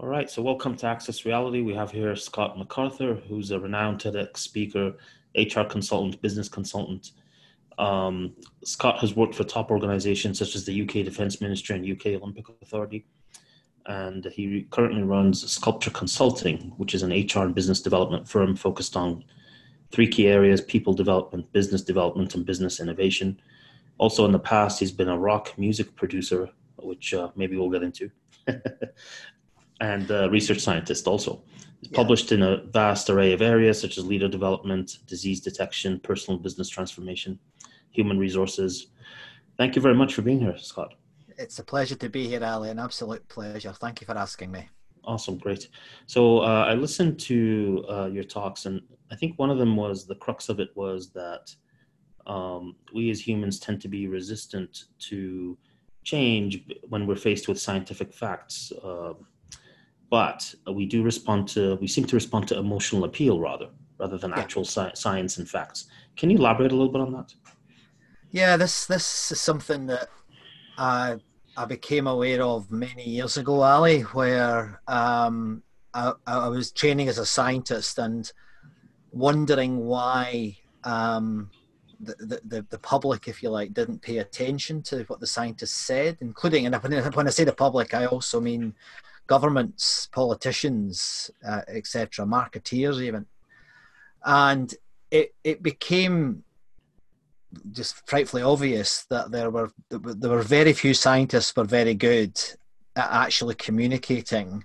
All right, so welcome to Access Reality. We have here Scott MacArthur, who's a renowned TEDx speaker, HR consultant, business consultant. Um, Scott has worked for top organizations such as the UK Defence Ministry and UK Olympic Authority. And he currently runs Sculpture Consulting, which is an HR and business development firm focused on three key areas people development, business development, and business innovation. Also, in the past, he's been a rock music producer, which uh, maybe we'll get into. and uh, research scientist also. Yeah. published in a vast array of areas such as leader development, disease detection, personal business transformation, human resources. Thank you very much for being here, Scott. It's a pleasure to be here, Ali. An absolute pleasure. Thank you for asking me. Awesome, great. So uh, I listened to uh, your talks, and I think one of them was the crux of it was that um, we as humans tend to be resistant to change when we're faced with scientific facts. Uh, but we do respond to we seem to respond to emotional appeal rather rather than yeah. actual sci- science and facts can you elaborate a little bit on that yeah this this is something that i i became aware of many years ago ali where um, I, I was training as a scientist and wondering why um, the, the, the public, if you like, didn't pay attention to what the scientists said, including, and when I say the public, I also mean governments, politicians, uh, etc., marketeers even, and it it became just frightfully obvious that there were there were very few scientists were very good at actually communicating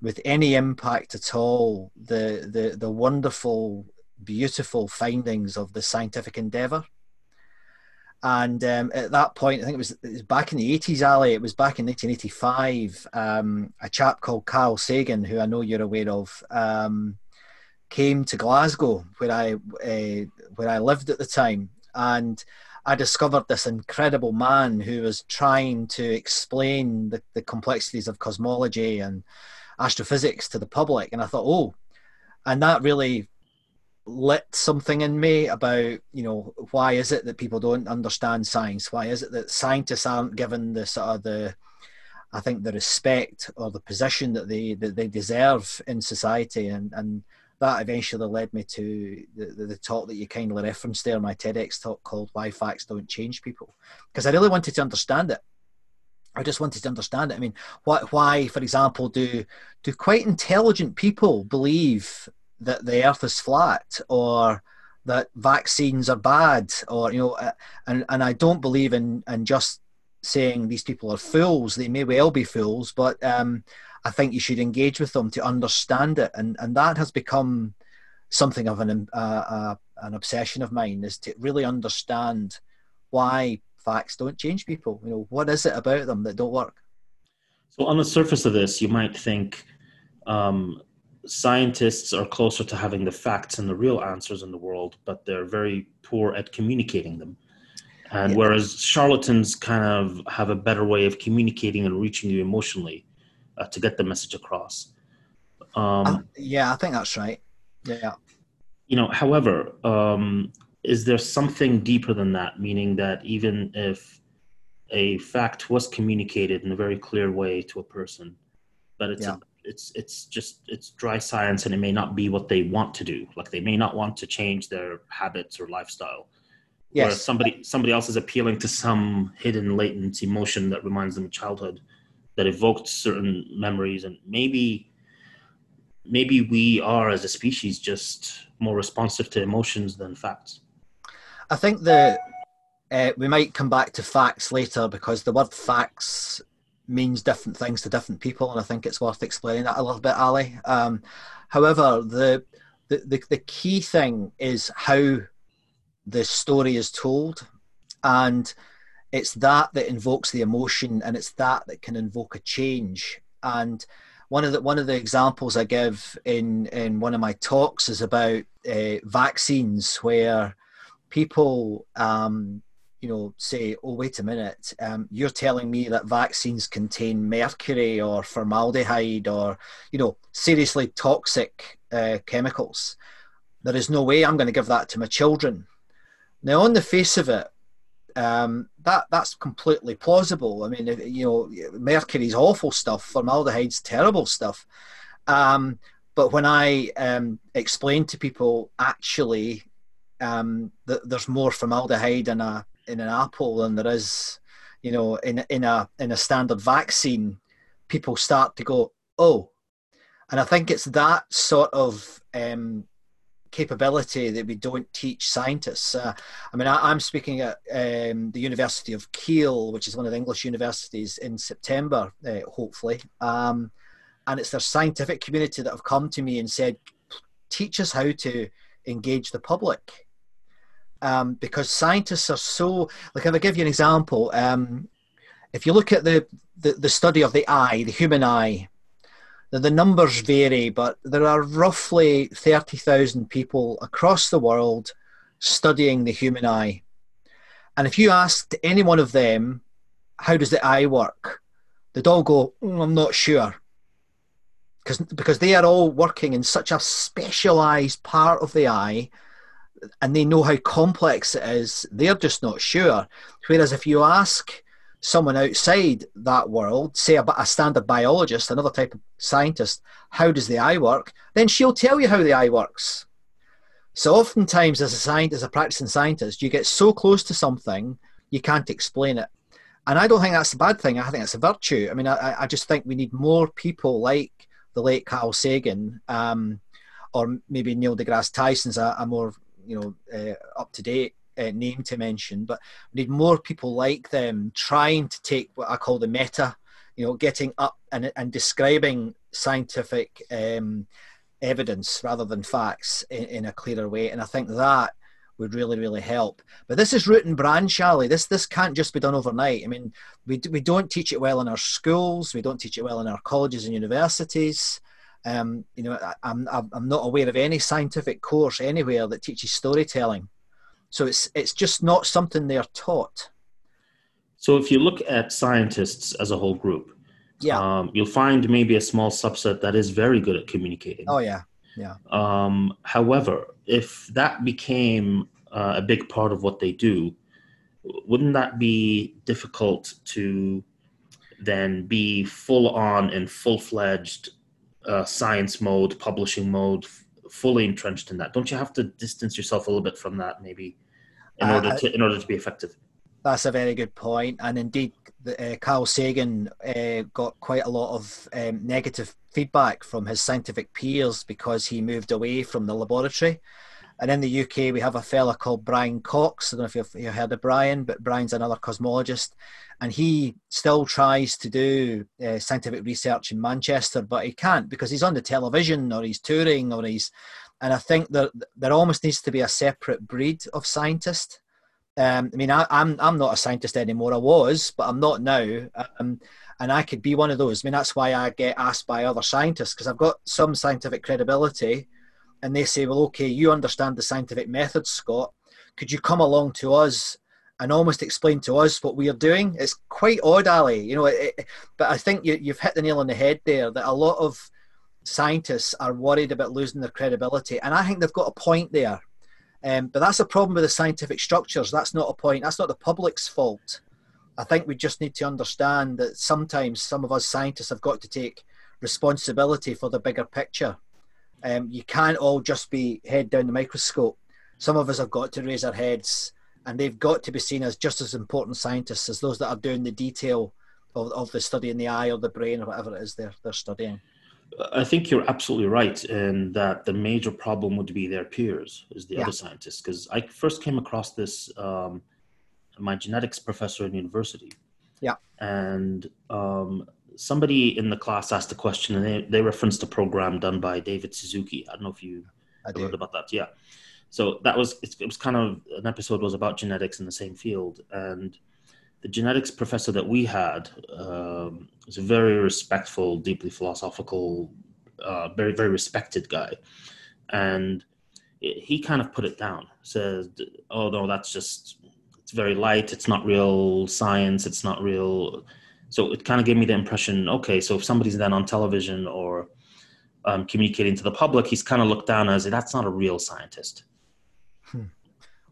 with any impact at all the the the wonderful beautiful findings of the scientific endeavor and um, at that point, I think it was, it was, back in the 80s, Ali, it was back in 1985, um, a chap called Carl Sagan, who I know you're aware of, um, came to Glasgow, where I, uh, where I lived at the time. And I discovered this incredible man who was trying to explain the, the complexities of cosmology and astrophysics to the public. And I thought, oh, and that really lit something in me about you know why is it that people don't understand science? Why is it that scientists aren't given the sort of the i think the respect or the position that they that they deserve in society? And and that eventually led me to the, the, the talk that you kindly referenced there my tedx talk called why facts don't change people. Because i really wanted to understand it. I just wanted to understand it. I mean, why, why, for example, do do quite intelligent people believe that the earth is flat or that vaccines are bad or you know and and I don't believe in in just saying these people are fools. They may well be fools but um, I think you should engage with them to understand it. And and that has become something of an uh, uh, an obsession of mine is to really understand why facts don't change people. You know what is it about them that don't work? So on the surface of this you might think um, scientists are closer to having the facts and the real answers in the world, but they're very poor at communicating them. And yeah. whereas charlatans kind of have a better way of communicating and reaching you emotionally uh, to get the message across. Um, uh, yeah, I think that's right. Yeah. You know, however, um, is there something deeper than that? Meaning that even if a fact was communicated in a very clear way to a person, but it's yeah. It's it's just it's dry science and it may not be what they want to do. Like they may not want to change their habits or lifestyle. Yes. whereas somebody somebody else is appealing to some hidden latent emotion that reminds them of childhood that evoked certain memories. And maybe maybe we are as a species just more responsive to emotions than facts. I think that uh, we might come back to facts later because the word facts means different things to different people, and I think it's worth explaining that a little bit, Ali. Um, however, the, the, the the key thing is how the story is told, and it's that that invokes the emotion, and it's that that can invoke a change. And one of the one of the examples I give in in one of my talks is about uh, vaccines, where people um, you know, say, oh, wait a minute, um, you're telling me that vaccines contain mercury or formaldehyde or, you know, seriously toxic uh, chemicals. There is no way I'm going to give that to my children. Now, on the face of it, um, that that's completely plausible. I mean, you know, mercury's awful stuff, formaldehyde's terrible stuff. Um, but when I um, explain to people, actually, um, th- there's more formaldehyde in a in an apple than there is, you know, in in a in a standard vaccine, people start to go, oh, and I think it's that sort of um, capability that we don't teach scientists. Uh, I mean, I, am speaking at um, the University of Keele, which is one of the English universities, in September, uh, hopefully. Um, and it's their scientific community that have come to me and said, teach us how to engage the public. Um, because scientists are so, like, if I give you an example, um, if you look at the, the, the study of the eye, the human eye, the, the numbers vary, but there are roughly 30,000 people across the world studying the human eye. And if you asked any one of them, how does the eye work? They'd all go, mm, I'm not sure. Because, because they are all working in such a specialized part of the eye and they know how complex it is, they're just not sure. Whereas if you ask someone outside that world, say a, a, standard biologist, another type of scientist, how does the eye work? Then she'll tell you how the eye works. So oftentimes, as a scientist, as a practicing scientist, you get so close to something you can't explain it. And I don't think that's a bad thing. I think it's a virtue. I mean, I, I just think we need more people like the late Carl Sagan, um, or maybe Neil deGrasse Tyson's a, a more you know uh, up to date uh, name to mention, but we need more people like them trying to take what I call the meta, you know, getting up and, and describing scientific um, evidence rather than facts in, in, a clearer way. And I think that would really, really help. But this is root and branch, Ali. This this can't just be done overnight. I mean, we we don't teach it well in our schools. We don't teach it well in our colleges and universities. Um, you know, I, I'm I'm not aware of any scientific course anywhere that teaches storytelling. So it's it's just not something they're taught. So if you look at scientists as a whole group, yeah, um, you'll find maybe a small subset that is very good at communicating. Oh yeah, yeah. Um, however, if that became uh, a big part of what they do, wouldn't that be difficult to then be full on and full fledged uh, science mode, publishing mode, fully entrenched in that? Don't you have to distance yourself a little bit from that, maybe, in order to in order to be effective? That's a very good point, and indeed, the, uh, Carl Sagan uh, got quite a lot of um, negative feedback from his scientific peers because he moved away from the laboratory. And in the UK, we have a fella called Brian Cox. I don't know if you've, heard of Brian, but Brian's another cosmologist. And he still tries to do uh, scientific research in Manchester, but he can't because he's on the television or he's touring or he's. And I think that there almost needs to be a separate breed of scientist. Um, I mean, I, am I'm, I'm not a scientist anymore. I was, but I'm not now. Um, and I could be one of those. I mean, that's why I get asked by other scientists because I've got some scientific credibility and they say, well, okay, you understand the scientific method, Scott. Could you come along to us and almost explain to us what we are doing? It's quite odd, Ali. You know, it, it, but I think you, you've hit the nail on the head there. That a lot of scientists are worried about losing their credibility, and I think they've got a point there. Um, but that's a problem with the scientific structures. That's not a point. That's not the public's fault. I think we just need to understand that sometimes some of us scientists have got to take responsibility for the bigger picture. Um, you can't all just be head down the microscope. Some of us have got to raise our heads, and they've got to be seen as just as important scientists as those that are doing the detail of, of the study in the eye or the brain or whatever it is they're, they're studying. I think you're absolutely right in that the major problem would be their peers, is the yeah. other scientists. Because I first came across this, um, my genetics professor in university. Yeah. And um, somebody in the class asked a question and they, they referenced a program done by David Suzuki. I don't know if you heard about that. Yeah. So that was, it, was kind of, an episode was about genetics in the same field. And the genetics professor that we had um, was a very respectful, deeply philosophical, uh, very, very respected guy. And he kind of put it down, said, oh no, that's just, it's very light. It's not real science. It's not real so it kind of gave me the impression okay so if somebody's then on television or um, communicating to the public he's kind of looked down as that's not a real scientist hmm.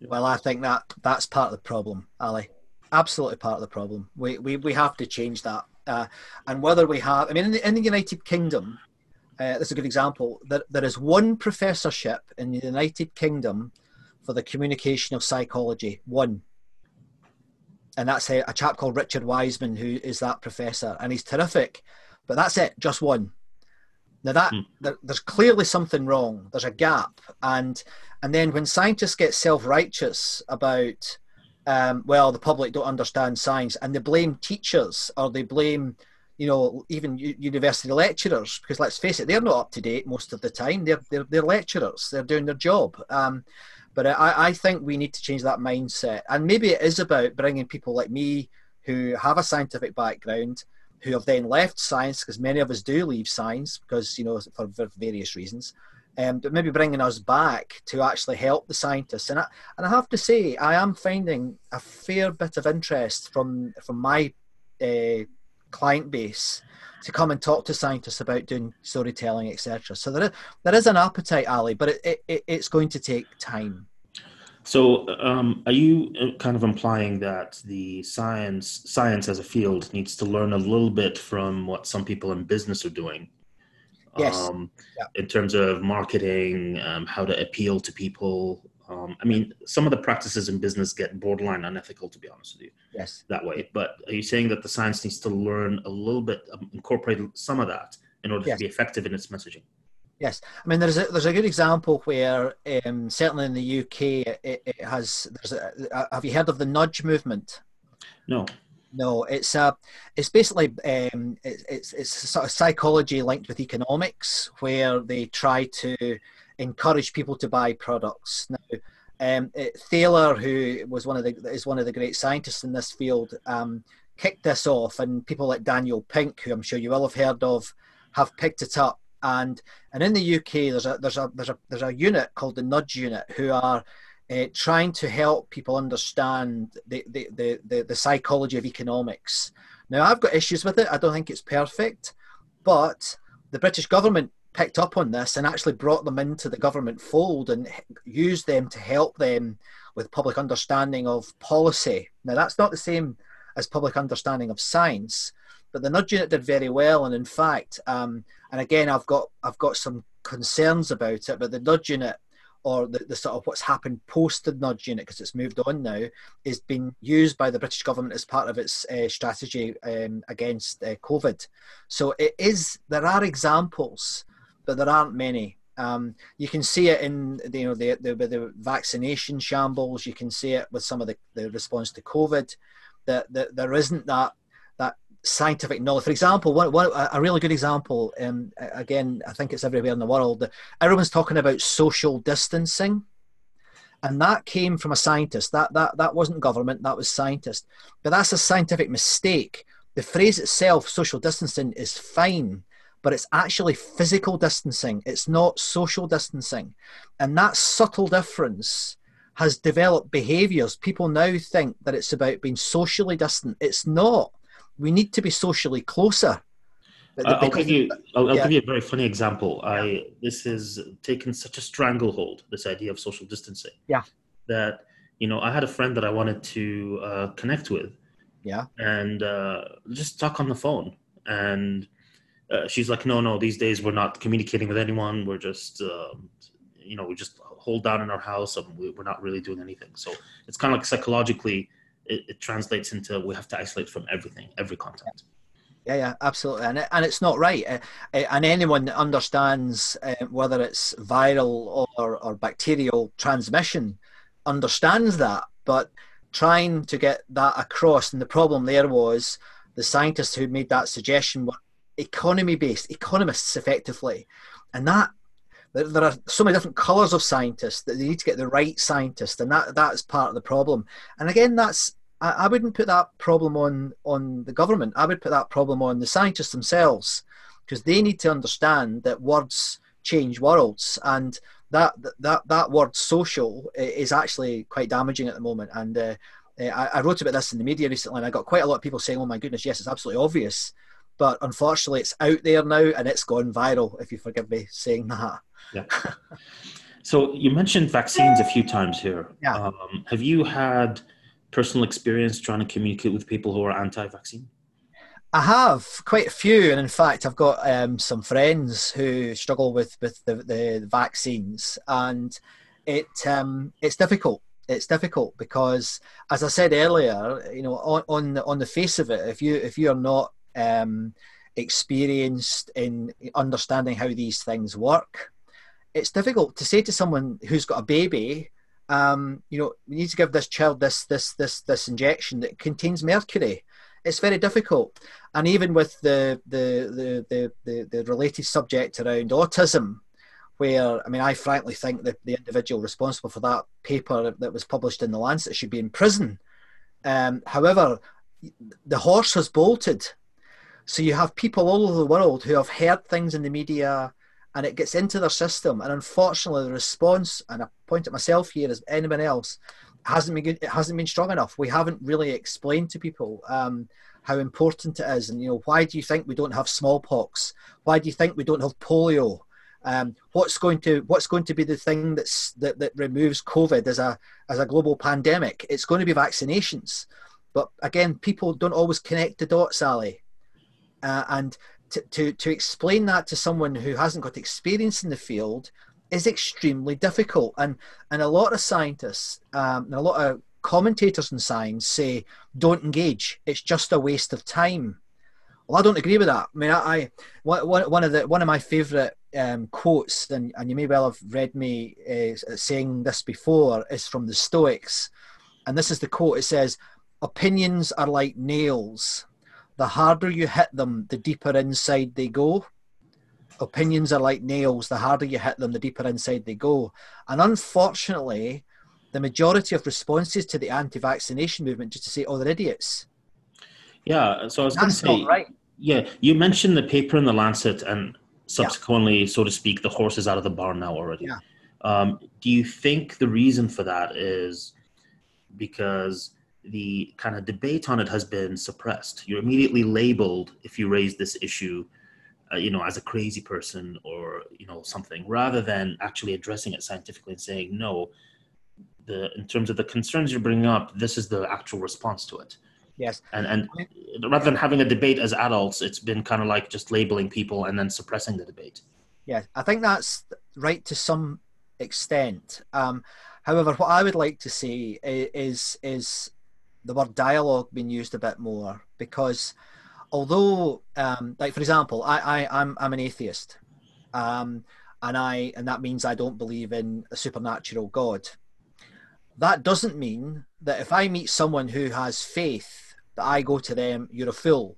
Well, I think that that's part of the problem, Ali. Absolutely part of the problem. We we, we have to change that. Uh, and whether we have, I mean, in the, in the United Kingdom, uh, this is a good example. That there is one professorship in the United Kingdom for the communication of psychology. One. And that's a, a chap called Richard Wiseman, who is that professor, and he's terrific. But that's it, just one. Now that hmm. there, there's clearly something wrong. There's a gap, and and then when scientists get self-righteous about, um, well, the public don't understand science, and they blame teachers or they blame, you know, even university lecturers, because let's face it, they're not up to date most of the time. They're they're, they're lecturers. They're doing their job. Um, but I, I think we need to change that mindset, and maybe it is about bringing people like me who have a scientific background who have then left science because many of us do leave science because you know for, for various reasons. Um, but maybe bringing us back to actually help the scientists. And I, and I have to say I am finding a fair bit of interest from from my uh, client base to come and talk to scientists about doing storytelling etc so there is, there is an appetite Ali but it, it, it's going to take time so, um, are you uh, kind of implying that the science science as a field needs to learn a little bit from what some people in business are doing? Yes. Um, yeah. In terms of marketing, um, how to appeal to people. Um, I mean, some of the practices in business get borderline unethical, to be honest with you. Yes. That way. But are you saying that the science needs to learn a little bit, um, incorporate some of that in order yes. to be effective in its messaging? Yes, I mean there's a there's a good example where um, certainly in the UK it, it has. There's a, have you heard of the nudge movement? No. No, it's a uh, it's basically um, it's, it's it's sort of psychology linked with economics where they try to encourage people to buy products. Now, um, it, Thaler, who was one of the is one of the great scientists in this field, um, kicked this off, and people like Daniel Pink, who I'm sure you will have heard of, have picked it up and and in the UK there's a there's a there's a there's a unit called the Nudge Unit who are uh, trying to help people understand the, the, the, the, the psychology of economics. Now I've got issues with it. I don't think it's perfect, but the British government picked up on this and actually brought them into the government fold and used them to help them with public understanding of policy. Now that's not the same as public understanding of science, but the nudge unit did very well, and in fact, um, and again, I've got I've got some concerns about it. But the nudge unit, or the, the sort of what's happened post the nudge unit, because it's moved on now, is being used by the British government as part of its uh, strategy um, against uh, COVID. So it is. There are examples, but there aren't many. Um, you can see it in the, you know the, the the vaccination shambles. You can see it with some of the, the response to COVID. That, that there isn't that scientific knowledge. For example, one, one, a really good example, um, again, I think it's everywhere in the world, everyone's talking about social distancing. And that came from a scientist. That, that, that wasn't government, that was scientist. But that's a scientific mistake. The phrase itself, social distancing, is fine, but it's actually physical distancing. It's not social distancing. And that subtle difference has developed behaviors. People now think that it's about being socially distant. It's not we need to be socially closer. I'll give you. I'll, I'll give you a very funny example. I this has taken such a stranglehold. This idea of social distancing. Yeah. That you know, I had a friend that I wanted to uh, connect with. Yeah. And uh, just talk on the phone, and uh, she's like, "No, no, these days we're not communicating with anyone. We're just, um, you know, we just hold down in our house, and we're not really doing anything." So it's kind of like psychologically it, it translates into we have to isolate from everything, every contact. Yeah, yeah, absolutely, and and it's not right. Uh, uh, and anyone that understands uh, whether it's viral or or bacterial transmission understands that. But trying to get that across, and the problem there was the scientists who made that suggestion were economy based economists, effectively, and that there, are so many different colours of scientists that they need to get the right scientist, and that that's part of the problem. And again, that's I, I wouldn't put that problem on on the government. I would put that problem on the scientists themselves because they need to understand that words change worlds and that that that word social is actually quite damaging at the moment and uh, I, I, wrote about this in the media recently and i got quite a lot of people saying oh my goodness yes it's absolutely obvious but unfortunately it's out there now and it's gone viral if you forgive me saying that yeah So you mentioned vaccines a few times here. Yeah. Um, have you had personal experience trying to communicate with people who are anti-vaccine? I have quite a few, and in fact, I've got um, some friends who struggle with with the, the vaccines, and it um, it's difficult. It's difficult because, as I said earlier, you know, on on the, on the face of it, if you if you are not um, experienced in understanding how these things work, it's difficult to say to someone who's got a baby, um, you know, we need to give this child this this this this injection that contains mercury. It's very difficult, and even with the the the the, the, the related subject around autism, where I mean, I frankly think that the individual responsible for that paper that was published in the Lancet should be in prison. Um, however, the horse has bolted, so you have people all over the world who have heard things in the media and it gets into their system. And unfortunately, the response, and I point at myself here as anyone else, hasn't been good, it hasn't been strong enough. We haven't really explained to people um, how important it is, and you know why do you think we don't have smallpox? Why do you think we don't have polio? Um, what's going to what's going to be the thing that's that, that removes COVID as a as a global pandemic? It's going to be vaccinations, but again, people don't always connect the dots, Ali, uh, and to, to, to explain that to someone who hasn't got experience in the field is extremely difficult. And, and a lot of scientists um, and a lot of commentators in science say, don't engage, it's just a waste of time. Well, I don't agree with that. I mean, I, I one, one of the one of my favourite um, quotes, and, and you may well have read me uh, saying this before, is from the Stoics, and this is the quote. It says, "Opinions are like nails; the harder you hit them, the deeper inside they go. Opinions are like nails. The harder you hit them, the deeper inside they go. And unfortunately, the majority of responses to the anti-vaccination movement just to say, "Oh, they're idiots." Yeah. So I was going to say, right. yeah, you mentioned the paper in the Lancet, and subsequently, yeah. so to speak, the horse is out of the barn now already. Yeah. Um, do you think the reason for that is because the kind of debate on it has been suppressed. You're immediately labeled if you raise this issue, uh, you know, as a crazy person or you know something, rather than actually addressing it scientifically and saying no. The in terms of the concerns you're bringing up, this is the actual response to it. Yes. And and rather than having a debate as adults, it's been kind of like just labeling people and then suppressing the debate. Yeah, I think that's right to some extent. Um, however, what I would like to see is is the word dialogue being used a bit more because although um, like for example I, I I'm I'm an atheist um, and I and that means I don't believe in a supernatural God. That doesn't mean that if I meet someone who has faith that I go to them you're a fool.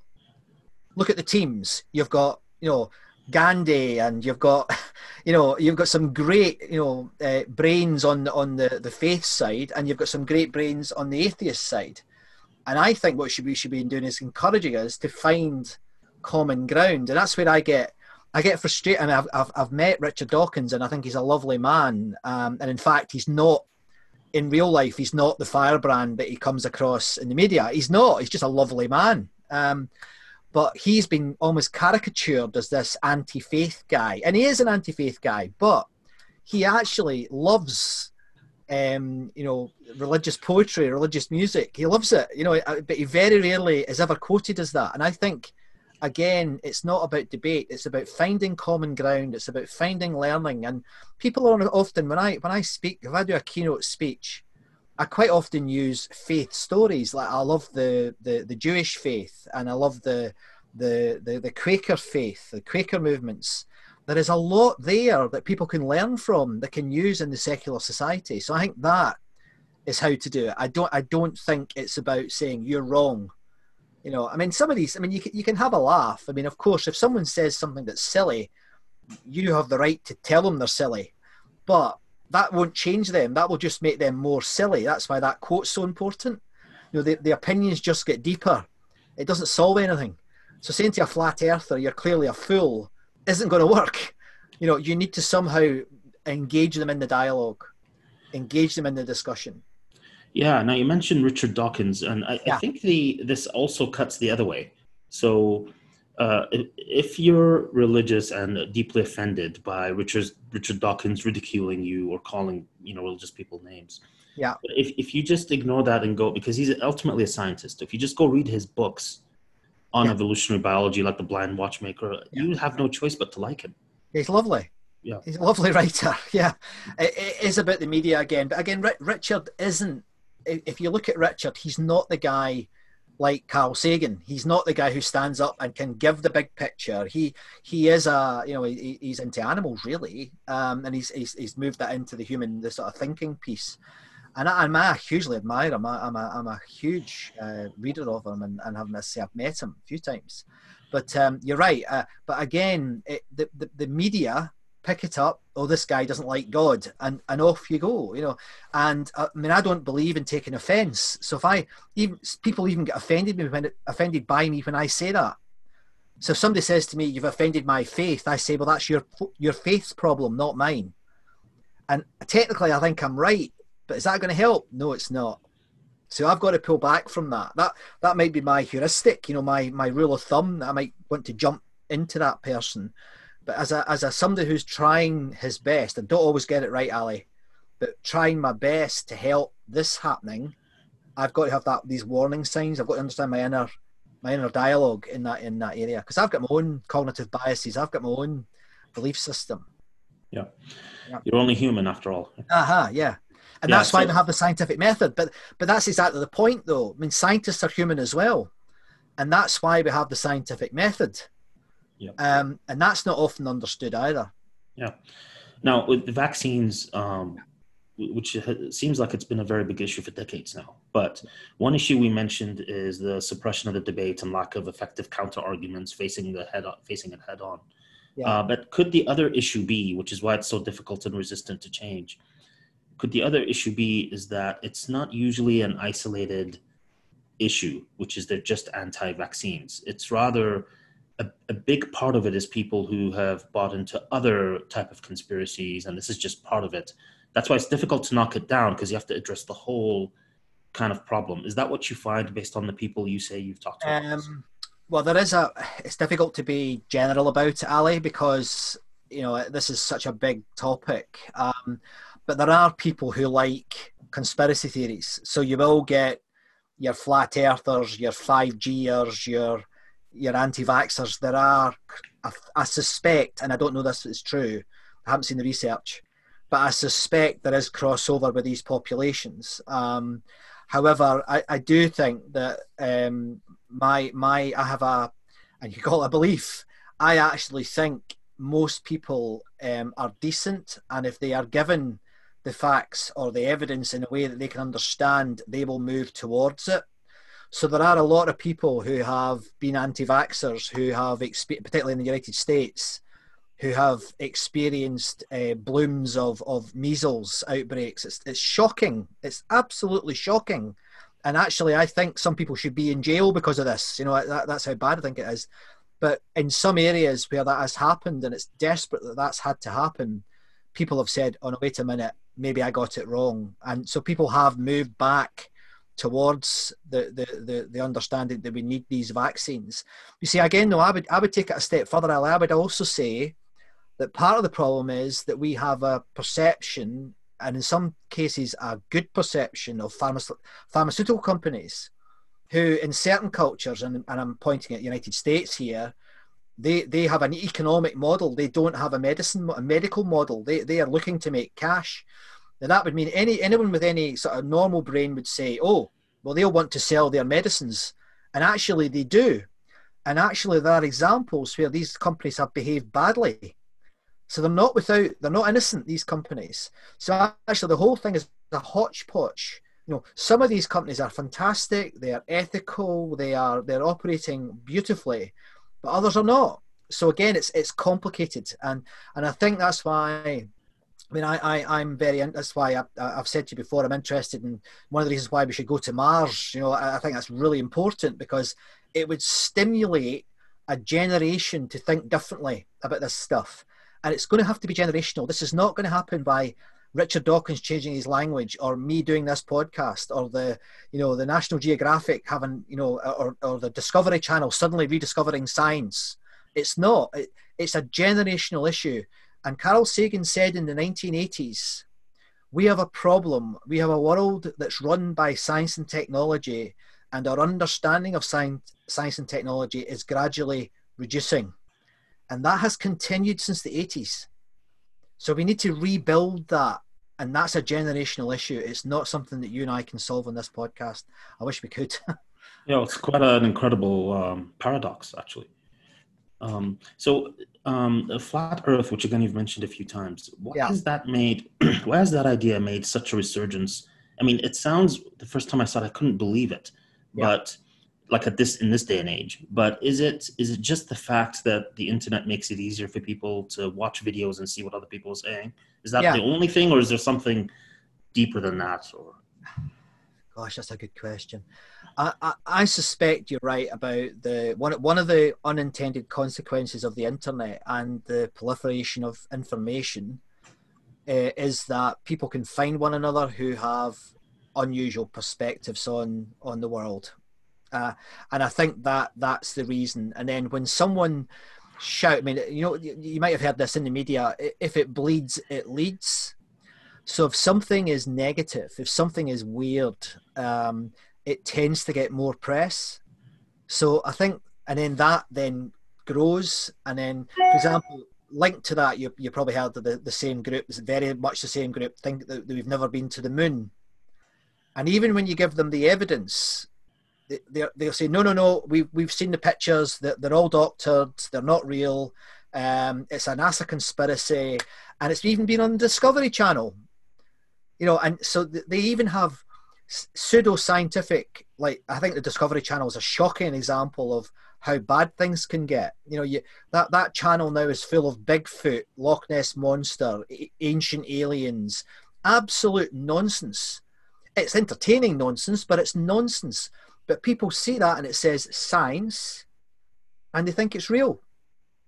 Look at the teams. You've got you know Gandhi and you've got you know you've got some great you know uh, brains on on the the faith side and you've got some great brains on the atheist side. And I think what should we should be doing is encouraging us to find common ground. And that's where I get I get frustrated. Mean I've, I've, I've met Richard Dawkins and I think he's a lovely man. Um, and in fact he's not in real life he's not the firebrand that he comes across in the media. He's not. He's just a lovely man. Um, but he's been almost caricatured as this anti-faith guy, and he is an anti-faith guy, but he actually loves, um, you know, religious poetry, religious music. He loves it, you know, uh, but he very rarely is ever quoted as that. And I think, again, it's not about debate; it's about finding common ground. It's about finding learning, and people are often when I when I speak, if I do a keynote speech I quite often use faith stories. Like I love the the, the Jewish faith, and I love the, the the the Quaker faith, the Quaker movements. There is a lot there that people can learn from, that can use in the secular society. So I think that is how to do it. I don't I don't think it's about saying you're wrong. You know, I mean, some of these. I mean, you can, you can have a laugh. I mean, of course, if someone says something that's silly, you have the right to tell them they're silly. But that won't change them. That will just make them more silly. That's why that quote's so important. You know, the, the opinions just get deeper. It doesn't solve anything. So saying to a flat earther, you're clearly a fool, isn't going to work. You know, you need to somehow engage them in the dialogue, engage them in the discussion. Yeah. Now you mentioned Richard Dawkins, and I, yeah. I think the this also cuts the other way. So uh, if you're religious and deeply offended by Richard Richard Dawkins ridiculing you or calling you know religious people names, yeah. If if you just ignore that and go because he's ultimately a scientist, if you just go read his books on yeah. evolutionary biology, like the Blind Watchmaker, yeah. you have no choice but to like him. He's lovely. Yeah, he's a lovely writer. Yeah, it, it is about the media again, but again, Richard isn't. If you look at Richard, he's not the guy like Carl Sagan. He's not the guy who stands up and can give the big picture. He he is a you know he, he's into animals really, um, and he's, he's he's moved that into the human the sort of thinking piece. And I, am a hugely admire him. I, am a I'm a huge uh, reader of him, and, and have say I've met him a few times. But um, you're right. Uh, but again, it, the, the the media pick it up. Oh, this guy doesn't like God, and and off you go. You know, and uh, I mean, I don't believe in taking offence. So if I even people even get offended me when offended by me when I say that. So if somebody says to me, "You've offended my faith," I say, "Well, that's your your faith's problem, not mine." And technically, I think I'm right, but is that going to help? No, it's not. So I've got to pull back from that. That that might be my heuristic, you know, my my rule of thumb. I might want to jump into that person but as a as a somebody who's trying his best, and don't always get it right, Ali, but trying my best to help this happening, I've got to have that these warning signs. I've got to understand my inner my inner dialogue in that in that area because I've got my own cognitive biases. I've got my own belief system. Yeah, yeah. you're only human after all. Aha, uh-huh, yeah. And yeah, that's why so, we have the scientific method. But but that's exactly the point, though. I mean, scientists are human as well, and that's why we have the scientific method. Yeah. Um, and that's not often understood either. Yeah. Now, with the vaccines, um, which seems like it's been a very big issue for decades now. But one issue we mentioned is the suppression of the debate and lack of effective counter arguments facing the head on, facing it head on. Yeah. Uh, but could the other issue be, which is why it's so difficult and resistant to change, could the other issue be is that it's not usually an isolated issue, which is they're just anti-vaccines. It's rather a, a, big part of it is people who have bought into other type of conspiracies and this is just part of it. That's why it's difficult to knock it down because you have to address the whole kind of problem. Is that what you find based on the people you say you've talked to? Um, well there is a it's difficult to be general about ali because you know this is such a big topic. Um, but there are people who like conspiracy theories. So you will get your flat earthers your 5gers your your anti-vaxxers, there are, I, I, suspect, and I don't know this is true, I haven't seen the research, but I suspect there is crossover with these populations. Um, however, I, I, do think that um, my my I have a, and you call it a belief. I actually think most people um, are decent, and if they are given the facts or the evidence in a way that they can understand, they will move towards it. So there are a lot of people who have been anti-vaxxers who have, particularly in the United States, who have experienced uh, blooms of, of measles outbreaks. It's, it's shocking. It's absolutely shocking. And actually, I think some people should be in jail because of this. You know, that, that's how bad I think it is. But in some areas where that has happened, and it's desperate that that's had to happen, people have said, "Oh no, wait a minute, maybe I got it wrong," and so people have moved back towards the, the, the, the, understanding that we need these vaccines. You see, again, though, I would, I would take it a step further. I would also say that part of the problem is that we have a perception, and in some cases, a good perception of pharma- pharmaceutical companies who, in certain cultures, and, and I'm pointing at the United States here, they, they have an economic model. They don't have a medicine, a medical model. They, they are looking to make cash. Now that would mean any anyone with any sort of normal brain would say, "Oh, well, they'll want to sell their medicines," and actually they do. And actually, there are examples where these companies have behaved badly. So they're not without, they're not innocent. These companies. So actually, the whole thing is a hodgepodge. You know, some of these companies are fantastic. They are ethical. They are they're operating beautifully, but others are not. So again, it's it's complicated, and and I think that's why I mean, I, I, I'm very, that's why I, I've said to you before, I'm interested in one of the reasons why we should go to Mars. You know, I, I think that's really important because it would stimulate a generation to think differently about this stuff. And it's going to have to be generational. This is not going to happen by Richard Dawkins changing his language, or me doing this podcast, or the you know the National Geographic having you know, or, or the Discovery Channel suddenly rediscovering science. It's not. It, it's a generational issue. And Carl Sagan said in the 1980s, we have a problem. We have a world that's run by science and technology, and our understanding of science, science and technology is gradually reducing. And that has continued since the 80s. So we need to rebuild that. And that's a generational issue. It's not something that you and I can solve on this podcast. I wish we could. yeah, it's quite an incredible um, paradox, actually. Um, so, um, flat Earth, which again you've mentioned a few times, why yeah. has that made? why has that idea made such a resurgence? I mean, it sounds the first time I saw it, I couldn't believe it, yeah. but like at this in this day and age but is it is it just the fact that the internet makes it easier for people to watch videos and see what other people are saying is that yeah. the only thing or is there something deeper than that or gosh that's a good question I, I, I suspect you're right about the one one of the unintended consequences of the internet and the proliferation of information uh, is that people can find one another who have unusual perspectives on on the world uh, and I think that that's the reason. And then when someone shout, I mean, you know, you might have heard this in the media. If it bleeds, it leads. So if something is negative, if something is weird, um, it tends to get more press. So I think, and then that then grows, and then, for example, linked to that, you you probably heard the, the same group, very much the same group, think that we've never been to the moon. And even when you give them the evidence, they, they'll say, no, no, no, we've, we've seen the pictures, they're, they're all doctored, they're not real, um, it's a NASA conspiracy, and it's even been on the Discovery Channel. You know, and so they even have pseudo-scientific, like I think the Discovery Channel is a shocking example of how bad things can get. You know, you, that that channel now is full of Bigfoot, Loch Ness monster, ancient aliens, absolute nonsense. It's entertaining nonsense, but it's nonsense. But people see that and it says science and they think it's real.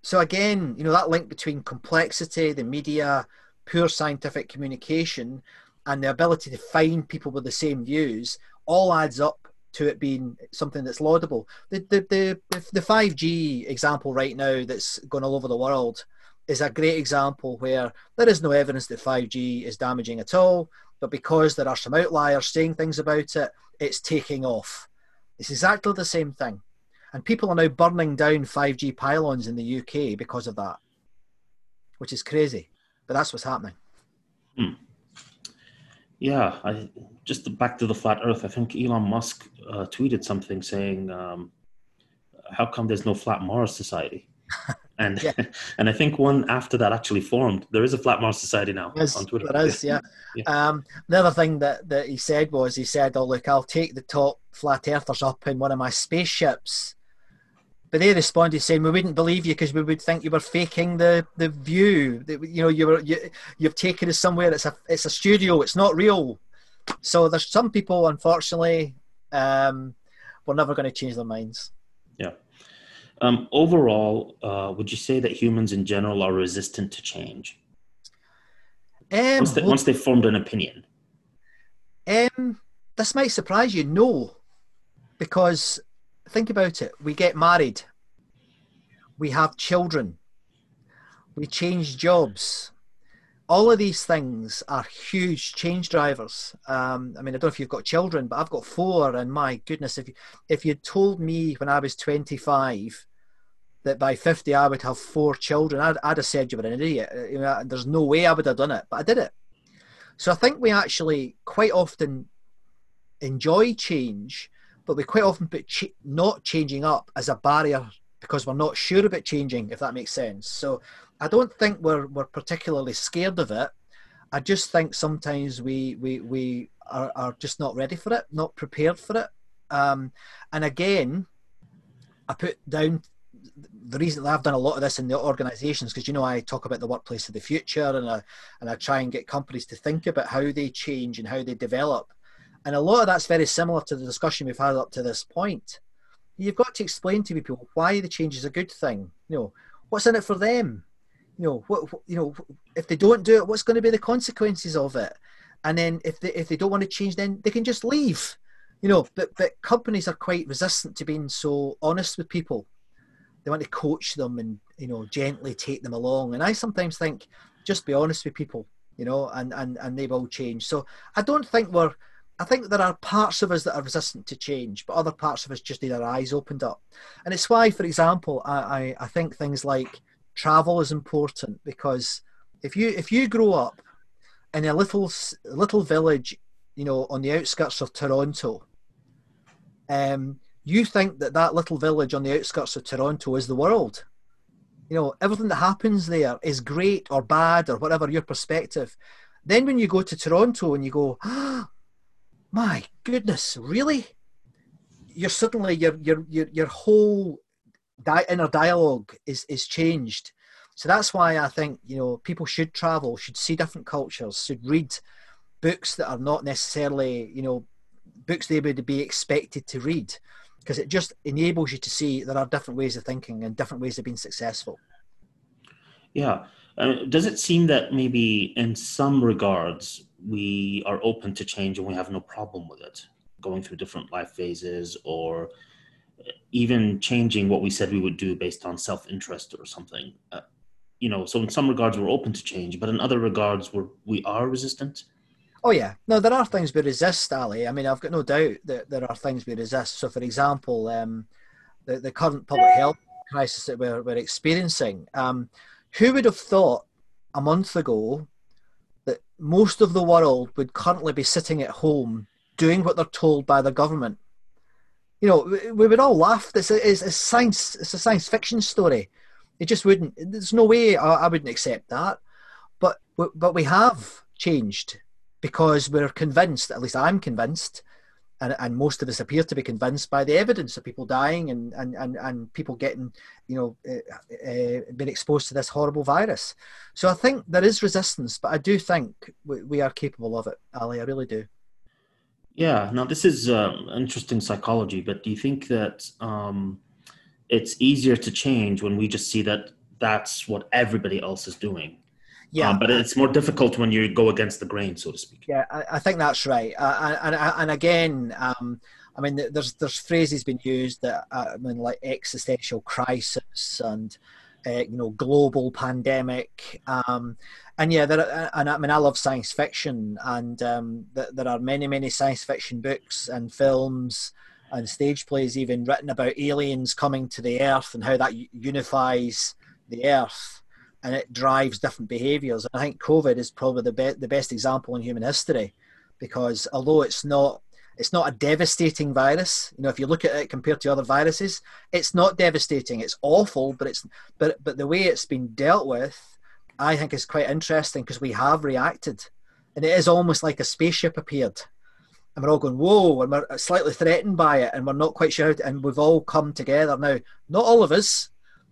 So again, you know, that link between complexity, the media, poor scientific communication, and the ability to find people with the same views all adds up to it being something that's laudable. The the the the five G example right now that's going all over the world is a great example where there is no evidence that five G is damaging at all, but because there are some outliers saying things about it, it's taking off. It's exactly the same thing. And people are now burning down 5G pylons in the UK because of that, which is crazy. But that's what's happening. Hmm. Yeah, I just back to the flat Earth. I think Elon Musk uh, tweeted something saying, um, "How come there's no flat Mars society?" and yeah. and I think one after that actually formed. There is a Flat Mars Society now yes, on Twitter. There is, yeah. yeah. Um, the other thing that, that he said was he said, "Oh look, I'll take the top flat earthers up in one of my spaceships." But they responded saying, "We wouldn't believe you because we would think you were faking the the view. That you know you were you, you've taken us somewhere. It's a it's a studio. It's not real." So there's some people, unfortunately, um, we're never going to change their minds. Yeah. Um, overall, uh, would you say that humans in general are resistant to change? Um, once, they, once they've formed an opinion? Um, this might surprise you. No, because think about it. We get married, we have children, we change jobs. All of these things are huge change drivers. Um, I mean, I don't know if you've got children, but I've got four, and my goodness, if you, if you told me when I was 25 that by 50 I would have four children, I'd, I'd have said you were an idiot. Uh, you know, there's no way I would have done it, but I did it. So I think we actually quite often enjoy change, but we quite often put ch- not changing up as a barrier because we're not sure about changing, if that makes sense. So I don't think we're, we're particularly scared of it. I just think sometimes we, we, we are, are just not ready for it, not prepared for it. Um, and again, I put down the reason that I've done a lot of this in the organisations because you know I talk about the workplace of the future and I and I try and get companies to think about how they change and how they develop, and a lot of that's very similar to the discussion we've had up to this point. You've got to explain to people why the change is a good thing. You know what's in it for them. You know what? You know if they don't do it, what's going to be the consequences of it? And then if they if they don't want to change, then they can just leave. You know, but but companies are quite resistant to being so honest with people. They want to coach them and you know gently take them along. And I sometimes think just be honest with people, you know, and and and they will change. So I don't think we're I think there are parts of us that are resistant to change, but other parts of us just need our eyes opened up. And it's why, for example, I, I, I think things like travel is important because if you if you grow up in a little little village, you know, on the outskirts of Toronto, um, you think that that little village on the outskirts of Toronto is the world. You know, everything that happens there is great or bad or whatever your perspective. Then when you go to Toronto and you go, oh, my goodness, really? You're suddenly your your your your whole di- inner dialogue is is changed. So that's why I think you know people should travel, should see different cultures, should read books that are not necessarily you know books they would be expected to read because it just enables you to see there are different ways of thinking and different ways of being successful. Yeah. Uh, does it seem that maybe in some regards we are open to change and we have no problem with it going through different life phases or even changing what we said we would do based on self-interest or something? Uh, you know so in some regards we're open to change but in other regards we're we are resistant? Oh yeah. No there are things we resist ali. I mean i've got no doubt that there are things we resist. So for example um, the, the current public health crisis that we're, we're experiencing um, who would have thought a month ago that most of the world would currently be sitting at home doing what they're told by the government. You know, we would all laugh. A, it's a science. It's a science fiction story. It just wouldn't. There's no way I, I wouldn't accept that. But but we have changed because we're convinced. At least I'm convinced and, and most of us appear to be convinced by the evidence of people dying and, and, and, and people getting, you know, uh, uh, being exposed to this horrible virus. So I think there is resistance, but I do think we, we are capable of it, Ali. I really do. Yeah. Now this is um, interesting psychology, but do you think that um, it's easier to change when we just see that that's what everybody else is doing? Yeah, um, but it's more difficult when you go against the grain, so to speak. Yeah, I, I think that's right. Uh, and, and again, um, I mean, there's there's phrases being used that uh, I mean, like existential crisis and uh, you know global pandemic. Um, and yeah, there are, and I mean, I love science fiction, and um, there are many many science fiction books and films and stage plays even written about aliens coming to the Earth and how that unifies the Earth and it drives different behaviors. I think COVID is probably the, be- the best example in human history because although it's not it's not a devastating virus. You know, if you look at it compared to other viruses, it's not devastating. It's awful, but it's but but the way it's been dealt with, I think is quite interesting because we have reacted, and it is almost like a spaceship appeared, and we're all going whoa, and we're slightly threatened by it, and we're not quite sure, to, and we've all come together now. Not all of us,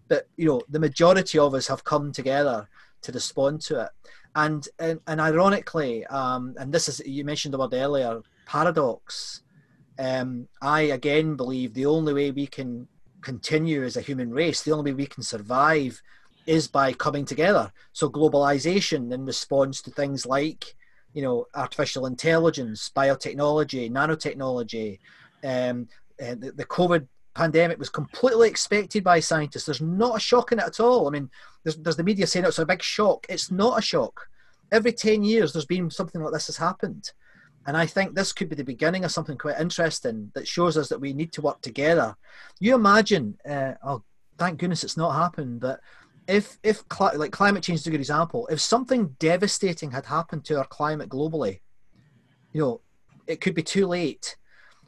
but you know the majority of us have come together to respond to it. And and, and ironically um, and this is you mentioned the word earlier paradox. Um, i again believe the only way we can continue as a human race the only way we can survive is by coming together. So globalization in response to things like you know artificial intelligence biotechnology nanotechnology um, uh, the, the covid pandemic was completely expected by scientists. There's not a shock in it at all. I mean, there's, there's the media saying it's a big shock. It's not a shock. Every 10 years, there's been something like this has happened. And I think this could be the beginning of something quite interesting that shows us that we need to work together. You imagine, uh, oh, thank goodness it's not happened, but if, if cl- like climate change is a good example, if something devastating had happened to our climate globally, you know, it could be too late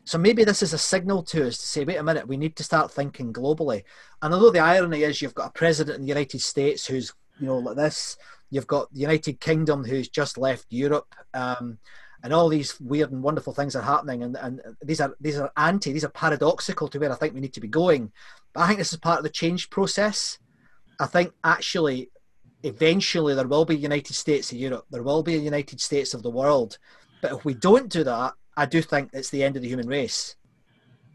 so maybe this is a signal to us to say, wait a minute, we need to start thinking globally. And although the irony is you've got a president in the United States who's, you know, like this, you've got the United Kingdom who's just left Europe, um, and all these weird and wonderful things are happening, and, and these are these are anti, these are paradoxical to where I think we need to be going. But I think this is part of the change process. I think actually, eventually, there will be United States of Europe, there will be a United States of the world. But if we don't do that, I do think it's the end of the human race.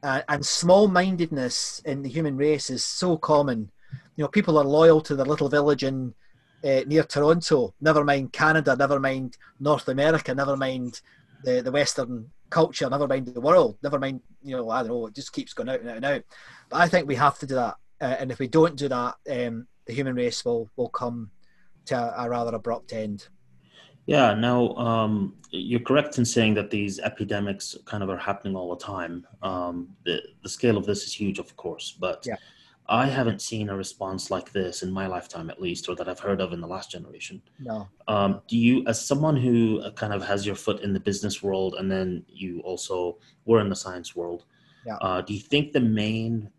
Uh, and small mindedness in the human race is so common. You know, people are loyal to their little village in uh, near Toronto. Never mind Canada. Never mind North America. Never mind the the Western culture. Never mind the world. Never mind you know I don't know. It just keeps going out and out and out. But I think we have to do that. Uh, and if we don't do that, um, the human race will will come to a, a rather abrupt end. Yeah, now um, you're correct in saying that these epidemics kind of are happening all the time. Um, the the scale of this is huge, of course, but yeah. I haven't seen a response like this in my lifetime, at least, or that I've heard of in the last generation. No. Um, do you, as someone who uh, kind of has your foot in the business world, and then you also were in the science world, yeah. uh, do you think the main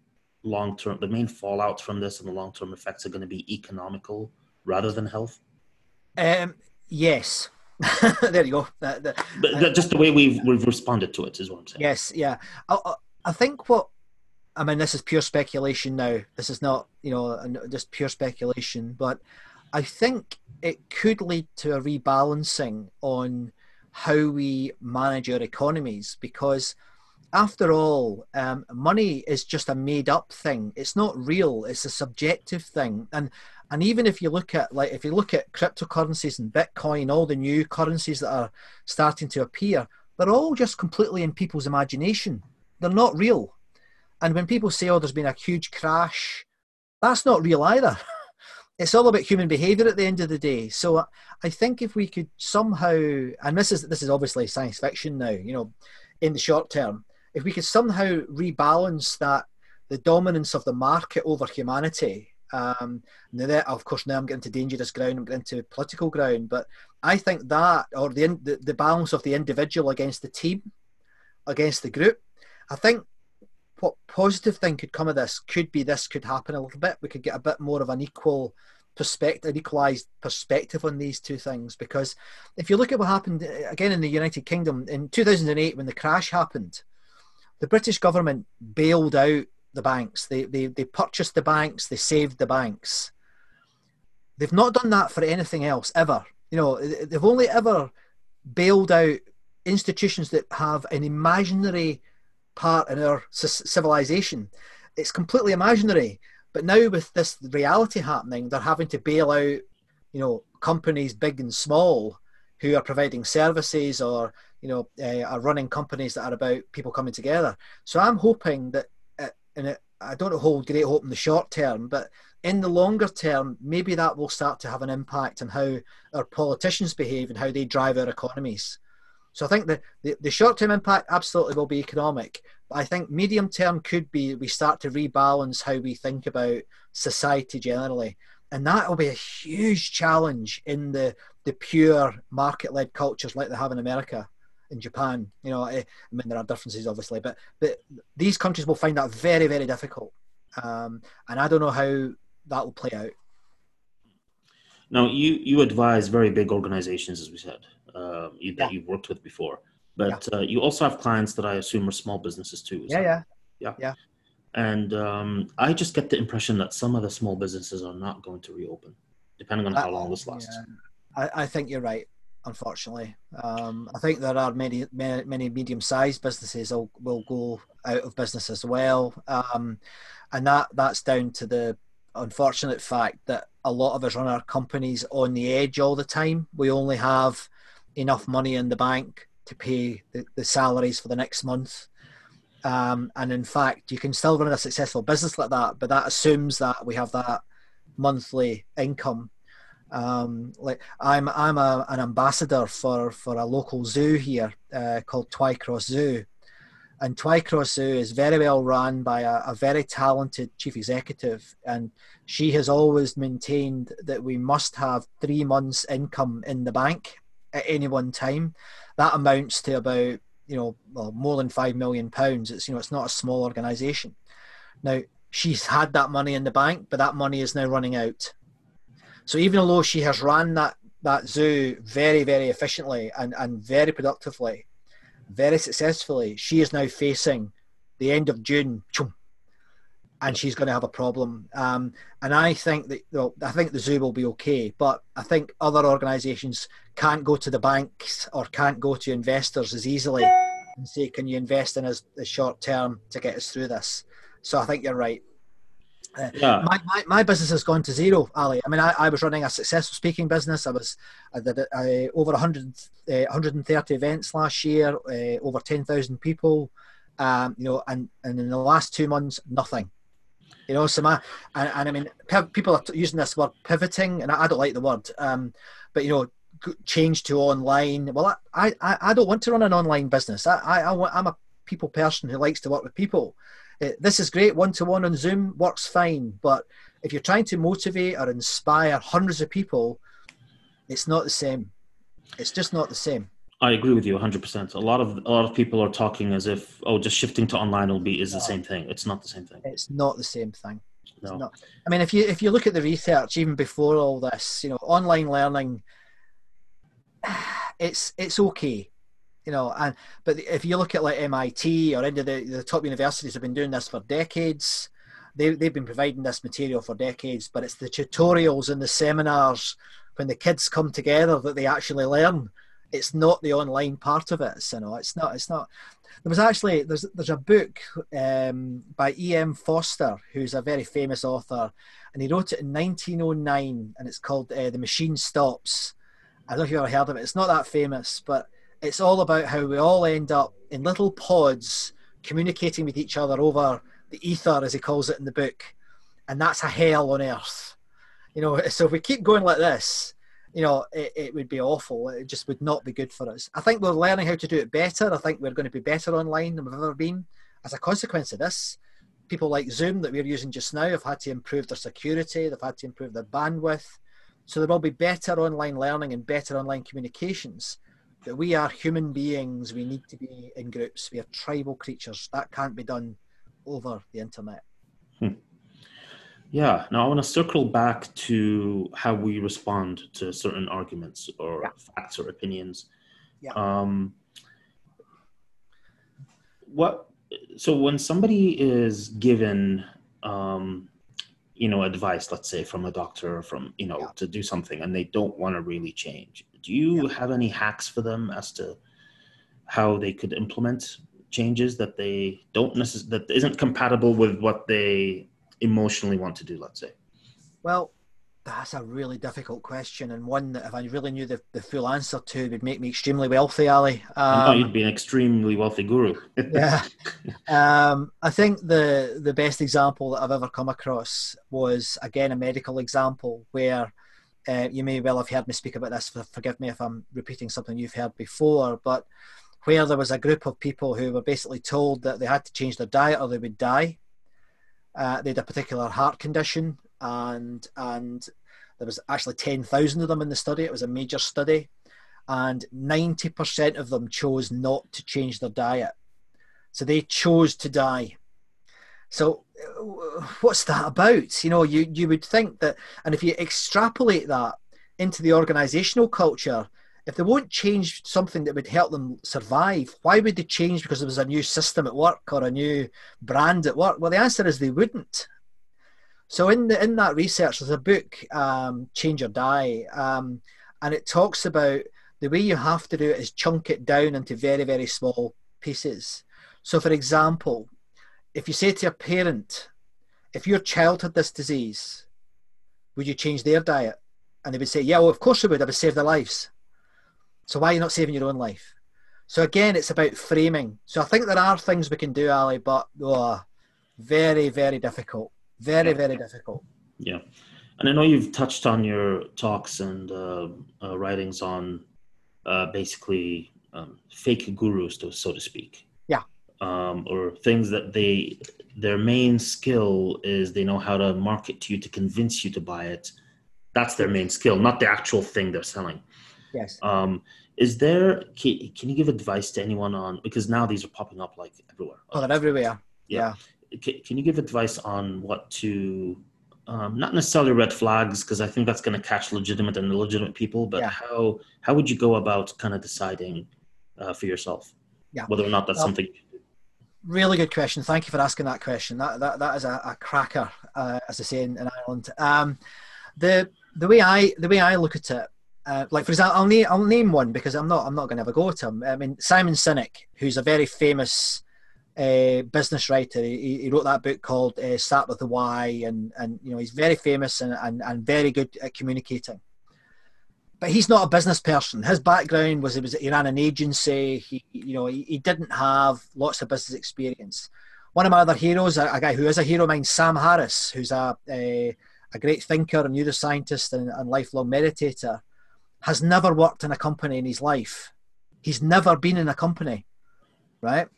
long term, the main fallout from this and the long term effects are going to be economical rather than health? Um, yes. there you go. but uh, just the way we've we've responded to it is what I'm saying. Yes, yeah. I, I think what I mean, this is pure speculation now. This is not, you know, just pure speculation. But I think it could lead to a rebalancing on how we manage our economies because, after all, um, money is just a made-up thing. It's not real. It's a subjective thing, and and even if you look at like if you look at cryptocurrencies and Bitcoin, all the new currencies that are starting to appear, they're all just completely in people's imagination. They're not real and when people say, oh, there's been a huge crash, that's not real either. it's all about human behavior at the end of the day. So uh, I think if we could somehow, and this is this is obviously science fiction now, you know, in the short term, if we could somehow rebalance that the dominance of the market over humanity. Um, now that, of course, now I'm getting to dangerous ground. I'm getting to political ground, but I think that, or the, the balance of the individual against the team, against the group, I think what positive thing could come of this could be this could happen a little bit. We could get a bit more of an equal perspective, an equalized perspective on these two things. Because if you look at what happened uh, again in the United Kingdom in 2008 when the crash happened, the British government bailed out the banks. They, they, they purchased the banks, they saved the banks. They've not done that for anything else ever. You know, they've only ever bailed out institutions that have an imaginary part in our civilization. It's completely imaginary. But now with this reality happening, they're having to bail out, you know, companies big and small who are providing services or you know uh, are running companies that are about people coming together. So I'm hoping that, and it, I don't hold great hope in the short term, but in the longer term, maybe that will start to have an impact on how our politicians behave and how they drive our economies. So I think the, the, the short term impact absolutely will be economic. But I think medium term could be we start to rebalance how we think about society generally. And that will be a huge challenge in the, the pure market led cultures like they have in America in Japan. You know, eh, I mean, there are differences obviously, but, but these countries will find that very, very difficult. Um, and I don't know how that will play out. Now, you, you advise very big organizations, as we said uh, you, that you've worked with before. But yeah. uh, you also have clients that I assume are small businesses too. Yeah, yeah, yeah, yeah. And um, I just get the impression that some of the small businesses are not going to reopen, depending on how long this lasts. Yeah. I, I think you're right. Unfortunately, um, I think there are many many, many medium-sized businesses will, will go out of business as well, um, and that that's down to the unfortunate fact that a lot of us run our companies on the edge all the time. We only have enough money in the bank to pay the, the salaries for the next month. Um, and in fact, you can still run a successful business like that, but that assumes that we have that monthly income. Um, like I'm, I'm a, an ambassador for, for a local zoo here uh, called Twycross Zoo, and Twycross Zoo is very well run by a, a, very talented chief executive, and she has always maintained that we must have three months' income in the bank at any one time. That amounts to about you know well, more than five million pounds. It's you know it's not a small organisation. Now she's had that money in the bank, but that money is now running out. So even though she has run that that zoo very very efficiently and and very productively, very successfully, she is now facing the end of June. And she's going to have a problem. Um, and I think that well, I think the zoo will be okay, but I think other organisations can't go to the banks or can't go to investors as easily and say, "Can you invest in us the short term to get us through this?" So I think you're right. My, my, my business has gone to zero, Ali. I mean, I, I was running a successful speaking business. I was I did uh, over 100, uh, 130 events last year, uh, over 10,000 people, um, you know, and, and in the last two months, nothing. You know, so my, and, and I mean, people are using this word pivoting, and I, I don't like the word, um, but you know, change to online. Well, I, I, I don't want to run an online business. I, I, I I'm a people person who likes to work with people. Uh, this is great one to one on Zoom works fine, but if you're trying to motivate or inspire hundreds of people, it's not the same. It's just not the same. I agree with you 100%. A lot of a lot of people are talking as if oh just shifting to online will be is the same thing. It's not the same thing. It's not the same thing. No. Not. I mean if you if you look at the research even before all this, you know, online learning it's it's okay you know and but if you look at like mit or any of the, the top universities have been doing this for decades they, they've been providing this material for decades but it's the tutorials and the seminars when the kids come together that they actually learn it's not the online part of it you know it's not it's not there was actually there's there's a book um, by E.M. Forster who's a very famous author, and he wrote it in 1909, and it's called uh, "The Machine Stops." I don't know if you've ever heard of it. It's not that famous, but it's all about how we all end up in little pods communicating with each other over the ether, as he calls it in the book, and that's a hell on earth. You know, so if we keep going like this, you know, it, it would be awful. It just would not be good for us. I think we're learning how to do it better. I think we're going to be better online than we've ever been. As a consequence of this, people like Zoom that we're using just now have had to improve their security, they've had to improve their bandwidth, so there will be better online learning and better online communications. But we are human beings. We need to be in groups. We are tribal creatures. That can't be done over the internet. Hmm. Yeah. Now I want to circle back to how we respond to certain arguments or yeah. facts or opinions. Yeah. Um, what? So when somebody is given um, you know advice let's say from a doctor or from you know yeah. to do something and they don't want to really change do you yeah. have any hacks for them as to how they could implement changes that they don't necessarily that isn't compatible with what they emotionally want to do let's say well that's a really difficult question, and one that if I really knew the, the full answer to would make me extremely wealthy, Ali. Um, you'd be an extremely wealthy guru. yeah, um, I think the the best example that I've ever come across was again a medical example where uh, you may well have heard me speak about this. Forgive me if I'm repeating something you've heard before, but where there was a group of people who were basically told that they had to change their diet or they would die. Uh, they had a particular heart condition and and there was actually 10,000 of them in the study. It was a major study, and 90% of them chose not to change their diet. So they chose to die. So what's that about? You know, you you would think that, and if you extrapolate that into the organizational culture, if they won't change something that would help them survive, why would they change because there was a new system at work or a new brand at work? Well, the answer is they wouldn't. So in the, in that research, there's a book, um, Change or Die, um, and it talks about the way you have to do it is chunk it down into very very small pieces. So, for example, if you say to a parent, if your child had this disease, would you change their diet? And they would say, yeah, well, of course I would. I would save their lives. So why are you not saving your own life? So again, it's about framing. So I think there are things we can do, Ali, but oh, very, very difficult. Very, yeah. very difficult. Yeah. And I know you've touched on your talks and uh, uh, writings on uh, basically um, fake gurus, so to speak. Um, or things that they, their main skill is they know how to market to you to convince you to buy it. That's their main skill, not the actual thing they're selling. Yes. Um, is there, can, can, you give advice to anyone on, because now these are popping up like everywhere. Oh, they're everywhere. Yeah. yeah can you give advice on what to um, not necessarily red flags because I think that's going to catch legitimate and illegitimate people, but yeah. how how would you go about kind of deciding uh, for yourself yeah. whether or not that's something? Really good question. Thank you for asking that question. That that, that is a, a cracker, uh, as I say in, in Ireland. Um, the the way I the way I look at it, uh, like for example, I'll name I'll name one because I'm not I'm not going to have a go at him. I mean Simon Sinek, who's a very famous uh, business writer. He, he, wrote that book called uh, Start with the Why, and and you know he's very famous and, and, and very good at communicating. But he's not a business person. His background was, he was he ran an agency. He you know he, he didn't have lots of business experience. One of my other heroes, a, a guy who is a hero of mine, Sam Harris, who's a a, a great thinker, a neuroscientist, and, and lifelong meditator, has never worked in a company in his life. He's never been in a company, right?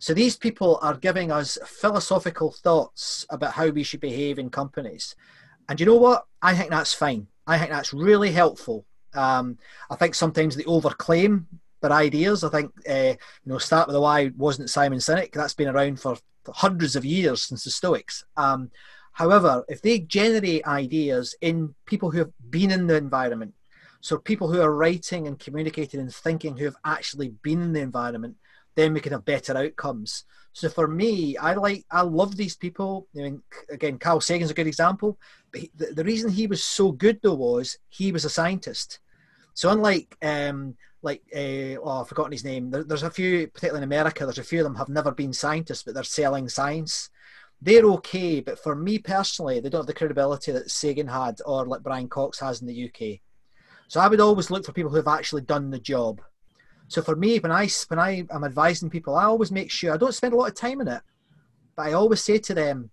So these people are giving us philosophical thoughts about how we should behave in companies. And you know what? I think that's fine. I think that's really helpful. Um, I think sometimes they overclaim their ideas. I think, uh, you know, Start with the Why wasn't Simon Sinek. That's been around for hundreds of years since the Stoics. Um, however, if they generate ideas in people who have been in the environment, so people who are writing and communicating and thinking who have actually been in the environment, then we can have better outcomes. So for me, I like, I love these people. I mean, again, Carl Sagan's a good example. But he, the, the, reason he was so good though was he was a scientist. So unlike, um, like, uh, oh, I've forgotten his name. There, there's a few, particularly in America, there's a few of them have never been scientists, but they're selling science. They're okay, but for me personally, they don't have the credibility that Sagan had or like Brian Cox has in the UK. So I would always look for people who have actually done the job. So for me, when I when I am advising people, I always make sure I don't spend a lot of time in it, but I always say to them,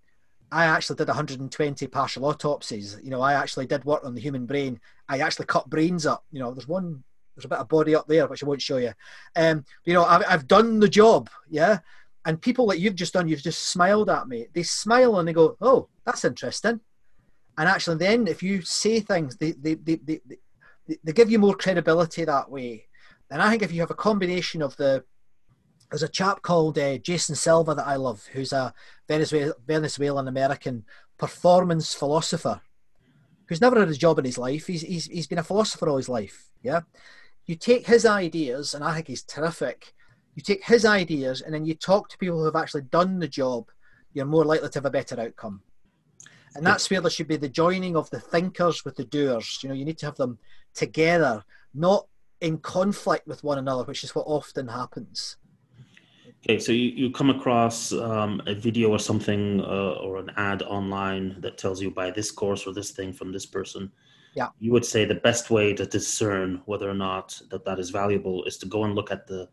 I actually did 120 partial autopsies. You know, I actually did work on the human brain. I actually cut brains up. You know, there's one, there's a bit of body up there which I won't show you. Um, you know, I've, I've done the job. Yeah. And people that you've just done, you've just smiled at me. They smile and they go, "Oh, that's interesting." And actually, then if you say things, they they they they, they, they give you more credibility that way. And I think if you have a combination of the there's a chap called uh, Jason Silva that I love, who's a Venezuela, Venezuelan American performance philosopher, who's never had a job in his life. He's, he's, he's been a philosopher all his life. Yeah. You take his ideas, and I think he's terrific. You take his ideas, and then you talk to people who have actually done the job, you're more likely to have a better outcome. And that's where there should be the joining of the thinkers with the doers. You know, you need to have them together, not in conflict with one another, which is what often happens. Okay, so you, you come across um, a video or something uh, or an ad online that tells you buy this course or this thing from this person. Yeah. You would say the best way to discern whether or not that that is valuable is to go and look at the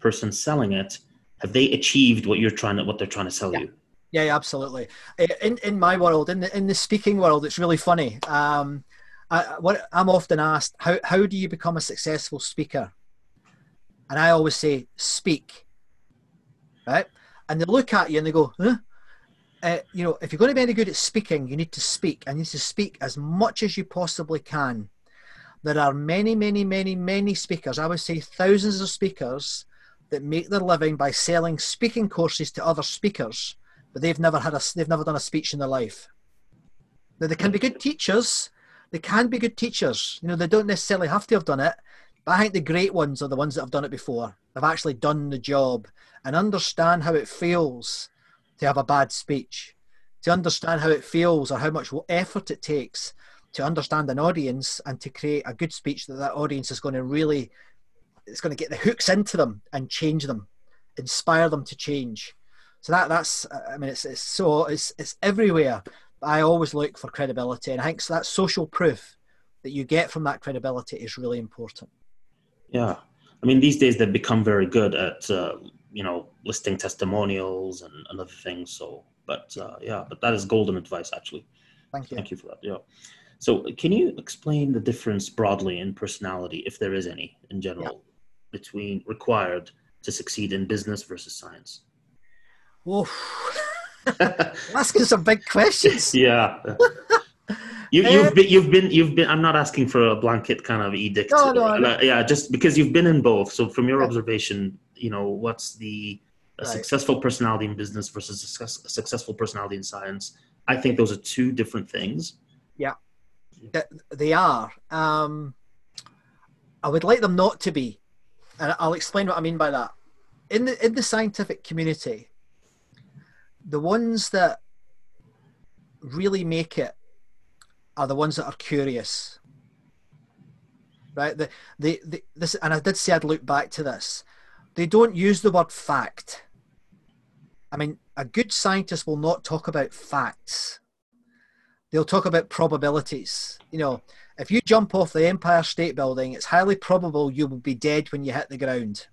person selling it. Have they achieved what you're trying to what they're trying to sell yeah. you? Yeah, absolutely. In in my world, in the in the speaking world, it's really funny. Um, I, what I'm often asked, how, how do you become a successful speaker? And I always say, speak. Right? And they look at you and they go, huh? Uh, you know, if you're going to be any good at speaking, you need to speak. and you need to speak as much as you possibly can. There are many, many, many, many speakers. I would say thousands of speakers that make their living by selling speaking courses to other speakers, but they've never had a, they've never done a speech in their life. Now they can be good teachers, they can be good teachers. You know, they don't necessarily have to have done it, but I think the great ones are the ones that have done it before. They've actually done the job and understand how it feels to have a bad speech, to understand how it feels or how much effort it takes to understand an audience and to create a good speech that that audience is going to really, it's going to get the hooks into them and change them, inspire them to change. So that that's uh, I mean it's it's so it's it's everywhere. I always look for credibility, and I think that social proof that you get from that credibility is really important. Yeah, I mean, these days they've become very good at uh, you know listing testimonials and, and other things. So, but uh, yeah, but that is golden advice, actually. Thank you. Thank you for that. Yeah. So, can you explain the difference broadly in personality, if there is any, in general, yeah. between required to succeed in business versus science? Oh. asking some big questions. Yeah. You, have been, you've been, you've been. I'm not asking for a blanket kind of edict. No, no, no. yeah, just because you've been in both. So, from your observation, you know, what's the a right. successful personality in business versus success, a successful personality in science? I think those are two different things. Yeah, they are. Um, I would like them not to be, and I'll explain what I mean by that. In the in the scientific community, the ones that really make it are the ones that are curious right the, the, the this and i did say i'd look back to this they don't use the word fact I mean, a good scientist will not talk about facts. They'll talk about probabilities. You know, if you jump off the Empire State Building, it's highly probable you will be dead when you hit the ground,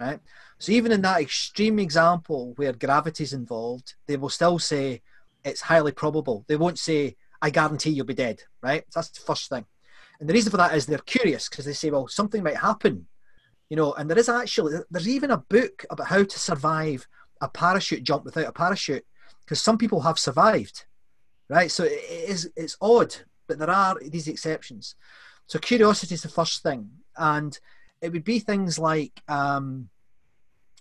right? So even in that extreme example where gravity is involved, they will still say it's highly probable. They won't say, I guarantee you'll be dead, right? That's the first thing. And the reason for that is they're curious because they say, well, something might happen, you know, and there is actually, there's even a book about how to survive a parachute jump without a parachute because some people have survived, right? So it is, it's odd, but there are these exceptions. So curiosity is the first thing. And it would be things like, um,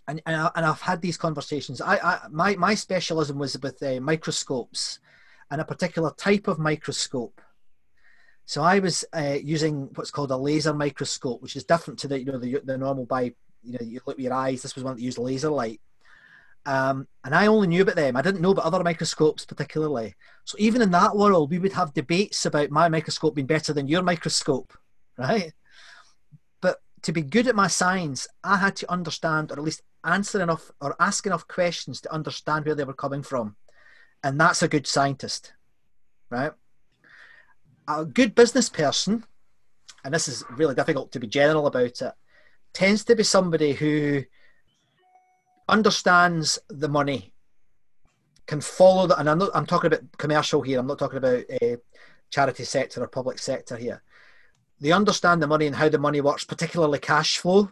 and, and, I, have had these conversations. I, I my my specialism was with uh, microscopes, and a particular type of microscope. So I was uh, using what's called a laser microscope, which is different to the you know the, the normal by you know you look with your eyes. This was one that used laser light, um, and I only knew about them. I didn't know about other microscopes particularly. So even in that world, we would have debates about my microscope being better than your microscope, right? But to be good at my science, I had to understand, or at least answer enough or ask enough questions to understand where they were coming from. And that's a good scientist, right? A good business person, and this is really difficult to be general about it, tends to be somebody who understands the money, can follow that. And I'm, not, I'm talking about commercial here, I'm not talking about a charity sector or public sector here. They understand the money and how the money works, particularly cash flow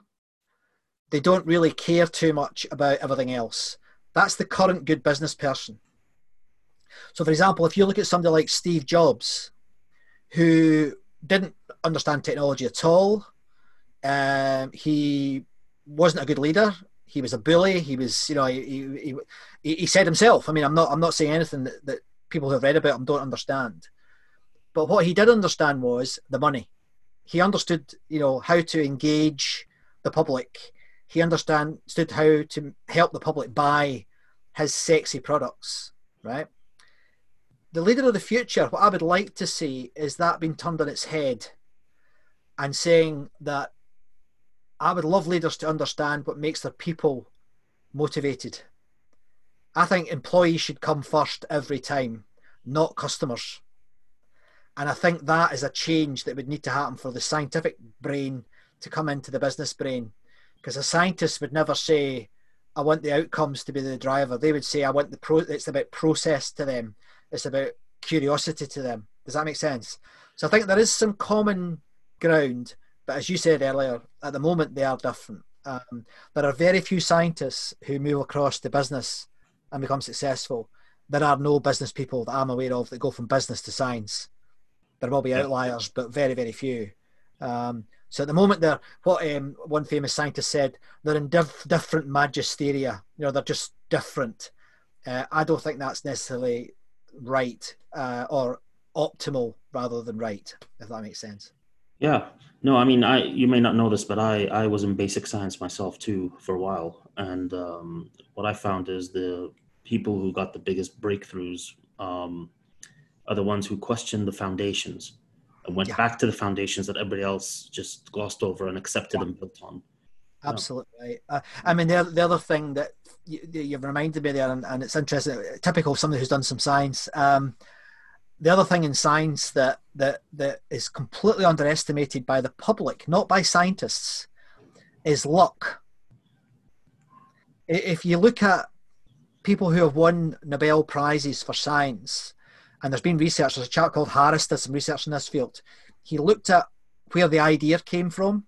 they don't really care too much about everything else. That's the current good business person. So, for example, if you look at somebody like Steve Jobs, who didn't understand technology at all, um, he wasn't a good leader. He was a bully. He was, you know, he, he, he said himself. I mean, I'm not, I'm not saying anything that, that people who have read about him don't understand. But what he did understand was the money. He understood, you know, how to engage the public he understood how to help the public buy his sexy products, right? The leader of the future, what I would like to see is that being turned on its head and saying that I would love leaders to understand what makes their people motivated. I think employees should come first every time, not customers. And I think that is a change that would need to happen for the scientific brain to come into the business brain because a scientist would never say, "I want the outcomes to be the driver." They would say, "I want the pro." It's about process to them. It's about curiosity to them. Does that make sense? So I think there is some common ground, but as you said earlier, at the moment they are different. Um, there are very few scientists who move across to business and become successful. There are no business people that I'm aware of that go from business to science. There will be outliers, but very, very few. Um, so at the moment, they're what um, one famous scientist said. They're in diff- different magisteria. You know, they're just different. Uh, I don't think that's necessarily right uh, or optimal rather than right. If that makes sense. Yeah. No, I mean, I you may not know this, but I I was in basic science myself too for a while, and um, what I found is the people who got the biggest breakthroughs um, are the ones who questioned the foundations and went yeah. back to the foundations that everybody else just glossed over and accepted yeah. and built on. Absolutely. Uh, I mean, the, the other thing that you, you've reminded me there, and, and, it's interesting, typical of somebody who's done some science. Um, the other thing in science that, that, that is completely underestimated by the public, not by scientists, is luck. If you look at people who have won Nobel Prizes for science, and there's been research. There's a chap called Harris did some research in this field. He looked at where the idea came from,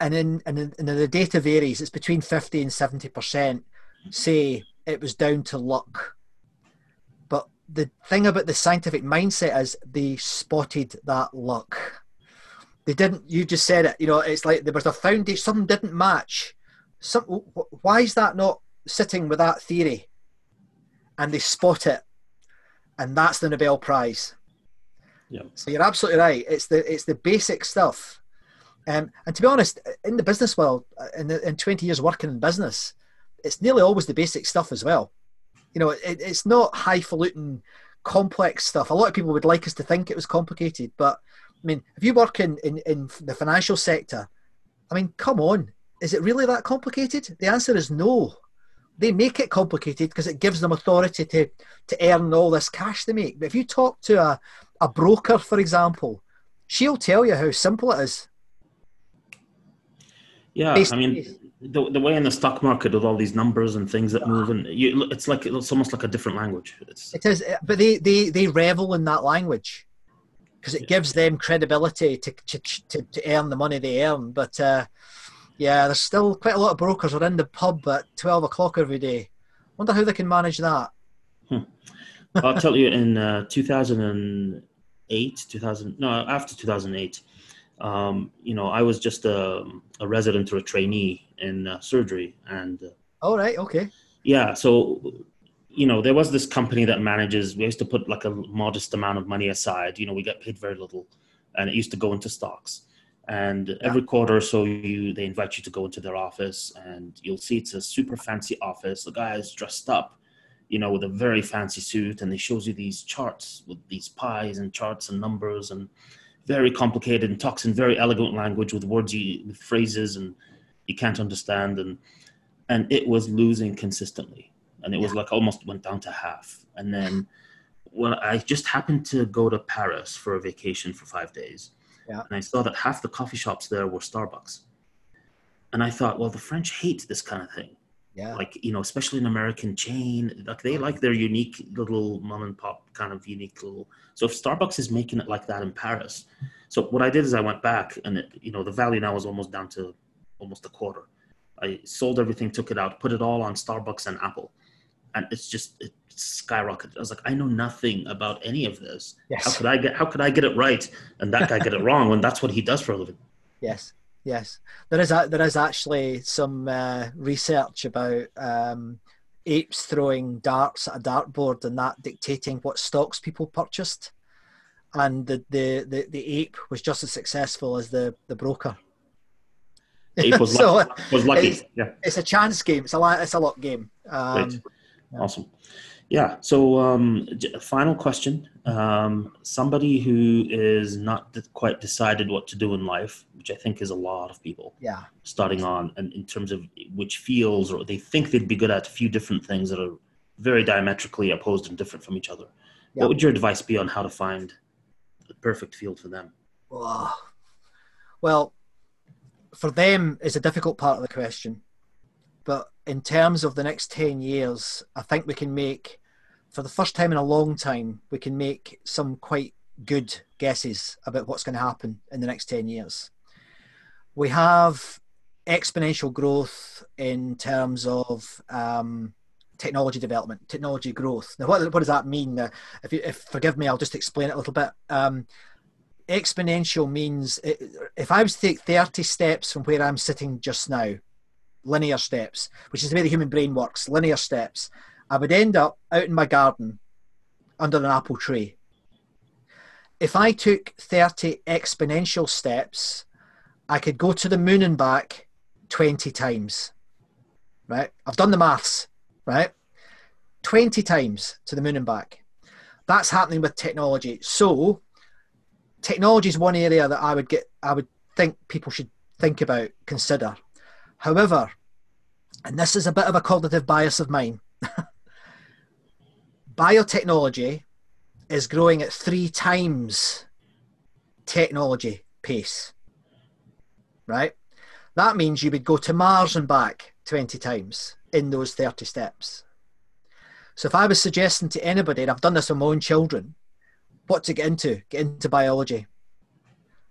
and in and, in, and the data varies. It's between fifty and seventy percent say it was down to luck. But the thing about the scientific mindset is they spotted that luck. They didn't. You just said it. You know, it's like there was a foundation. Something didn't match. Some. Why is that not sitting with that theory? And they spot it and that's the Nobel Prize. Yeah. So you're absolutely right. It's the it's the basic stuff. Um, and to be honest, in the business world, uh, in, the, in 20 years working in business, it's nearly always the basic stuff as well. You know, it, it's not highfalutin, complex stuff. A lot of people would like us to think it was complicated, but I mean, if you work in, in, in the financial sector, I mean, come on, is it really that complicated? The answer is no. they make it complicated because it gives them authority to to earn all this cash they make. But if you talk to a, a broker, for example, she'll tell you how simple it is. Yeah, I mean, the, the way in the stock market with all these numbers and things that move, and you, it's like it's almost like a different language. It's, it is, but they they they revel in that language because it gives them credibility to, to to, to earn the money they earn. But uh, yeah, there's still quite a lot of brokers are in the pub at twelve o'clock every day. Wonder how they can manage that. Hmm. I'll tell you, in uh, 2008, 2000 no after 2008 um, you know, I was just a, a, resident or a trainee in uh, surgery, and uh, all right, okay, yeah. So, you know, there was this company that manages. We used to put like a modest amount of money aside. You know, we get paid very little, and it used to go into stocks. And every quarter or so, you they invite you to go into their office, and you'll see it's a super fancy office. The guy is dressed up, you know, with a very fancy suit, and he shows you these charts with these pies and charts and numbers and very complicated and talks in very elegant language with words you with phrases and you can't understand. And and it was losing consistently. And it was like almost went down to half. And then well i just happened to go to paris for a vacation for five days. Yeah. and i saw that half the coffee shops there were starbucks. And i thought well the french hate this kind of thing yeah. Like, you know, especially an American chain, like they like their unique little mom and pop kind of unique little. So if Starbucks is making it like that in Paris, so what I did is I went back and it, you know, the value now is almost down to almost a quarter. I sold everything, took it out, put it all on Starbucks and Apple. And it's just, it skyrocketed. I was like, I know nothing about any of this. Yes. How could I get, how could I get it right? And that guy get it wrong when that's what he does for a living. Yes. Yes, there is a, there is actually some uh, research about um, apes throwing darts at a dartboard and that dictating what stocks people purchased, and the, the, the, the ape was just as successful as the, the broker. ape was, so lucky. was lucky. It's, yeah, it's a chance game. It's a lot. it's a luck game. Um, yeah. Awesome. Yeah. So, um, final question. Um, somebody who is not quite decided what to do in life, which I think is a lot of people. Yeah. Starting on, and in terms of which fields, or they think they'd be good at a few different things that are very diametrically opposed and different from each other. Yeah. What would your advice be on how to find the perfect field for them? Well, for them is a difficult part of the question but in terms of the next 10 years, I think we can make, for the first time in a long time, we can make some quite good guesses about what's going to happen in the next 10 years. We have exponential growth in terms of um, technology development, technology growth. Now, what, what does that mean? Uh, if, you, if forgive me, I'll just explain it a little bit. Um, exponential means if I was to take 30 steps from where I'm sitting just now, linear steps, which is the way the human brain works, linear steps, I would end up out in my garden under an apple tree. If I took 30 exponential steps, I could go to the moon and back 20 times. Right? I've done the maths, right? 20 times to the moon and back. That's happening with technology. So, technology is one area that I would get I would think people should think about, consider. However, and this is a bit of a cognitive bias of mine, biotechnology is growing at three times technology pace. Right? That means you would go to Mars and back 20 times in those 30 steps. So if I was suggesting to anybody, and I've done this with my own children, what to get into, get into biology.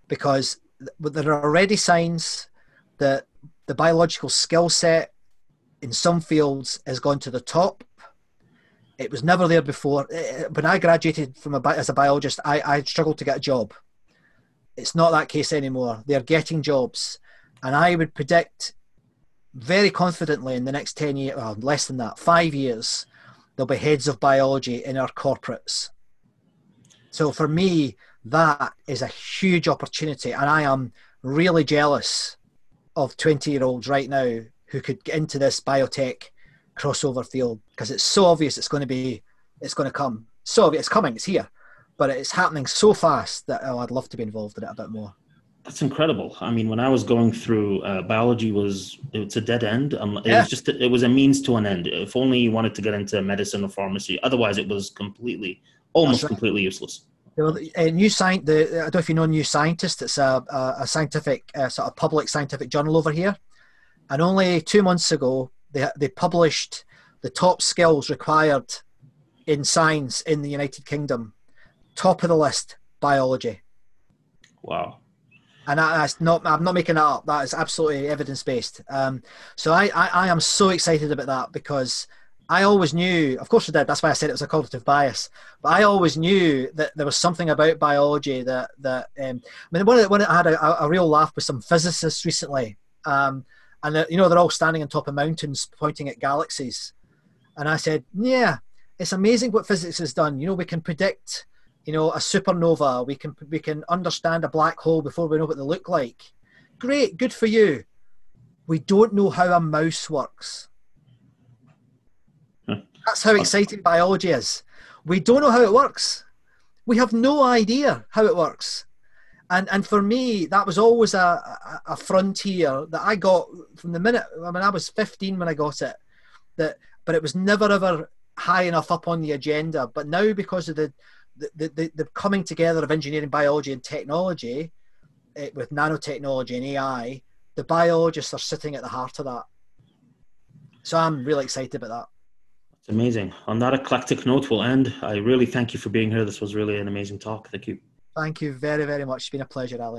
Because there are already signs that the biological skill set in some fields has gone to the top. It was never there before. Eh, when I graduated from a, as a biologist, I, I struggled to get a job. It's not that case anymore. They're getting jobs. And I would predict very confidently in the next 10 years, well, less than that, five years, there'll be heads of biology in our corporates. So for me, that is a huge opportunity. And I am really jealous of 20 year olds right now who could get into this biotech crossover field because it's so obvious it's going to be it's going to come so it's coming it's here but it's happening so fast that oh, I'd love to be involved in it a bit more That's incredible. I mean, when I was going through uh, biology, was it's a dead end. Um, it Yeah. was just it was a means to an end. If only you wanted to get into medicine or pharmacy, otherwise it was completely, almost right. completely useless. Uh, New Science. The I don't know if you know New Scientist. It's a a, a scientific uh, sort of public scientific journal over here, and only two months ago they they published the top skills required in science in the United Kingdom. Top of the list, biology. Wow. and that, that's not i'm not making that up that is absolutely evidence based um, so I, I i am so excited about that because i always knew of course i did that's why i said it was a cognitive bias but i always knew that there was something about biology that that um, i mean when, I- when i had a, a real laugh with some physicists recently um, and they're- you know they're all standing on top of mountains pointing at galaxies. And i said yeah it's amazing what physics has done. You know we can predict you know a supernova. We can we can understand a black hole before we know what they look like. Great good for you. We don't know how a mouse works. Hmm. That's how exciting biology is. We don't know how it works. We have no idea how it works and and for me that was always a, a, a frontier that i got from the minute i mean i was 15 when i got it that but it was never ever high enough up on the agenda but now because of the the, the, the coming together of engineering, biology, and technology eh, with nanotechnology and AI, the biologists are sitting at the heart of that. So I'm really excited about that. It's amazing. On that eclectic note, we'll end. I really thank you for being here. This was really an amazing talk. Thank you. Thank you very, very much. It's been a pleasure, Alan.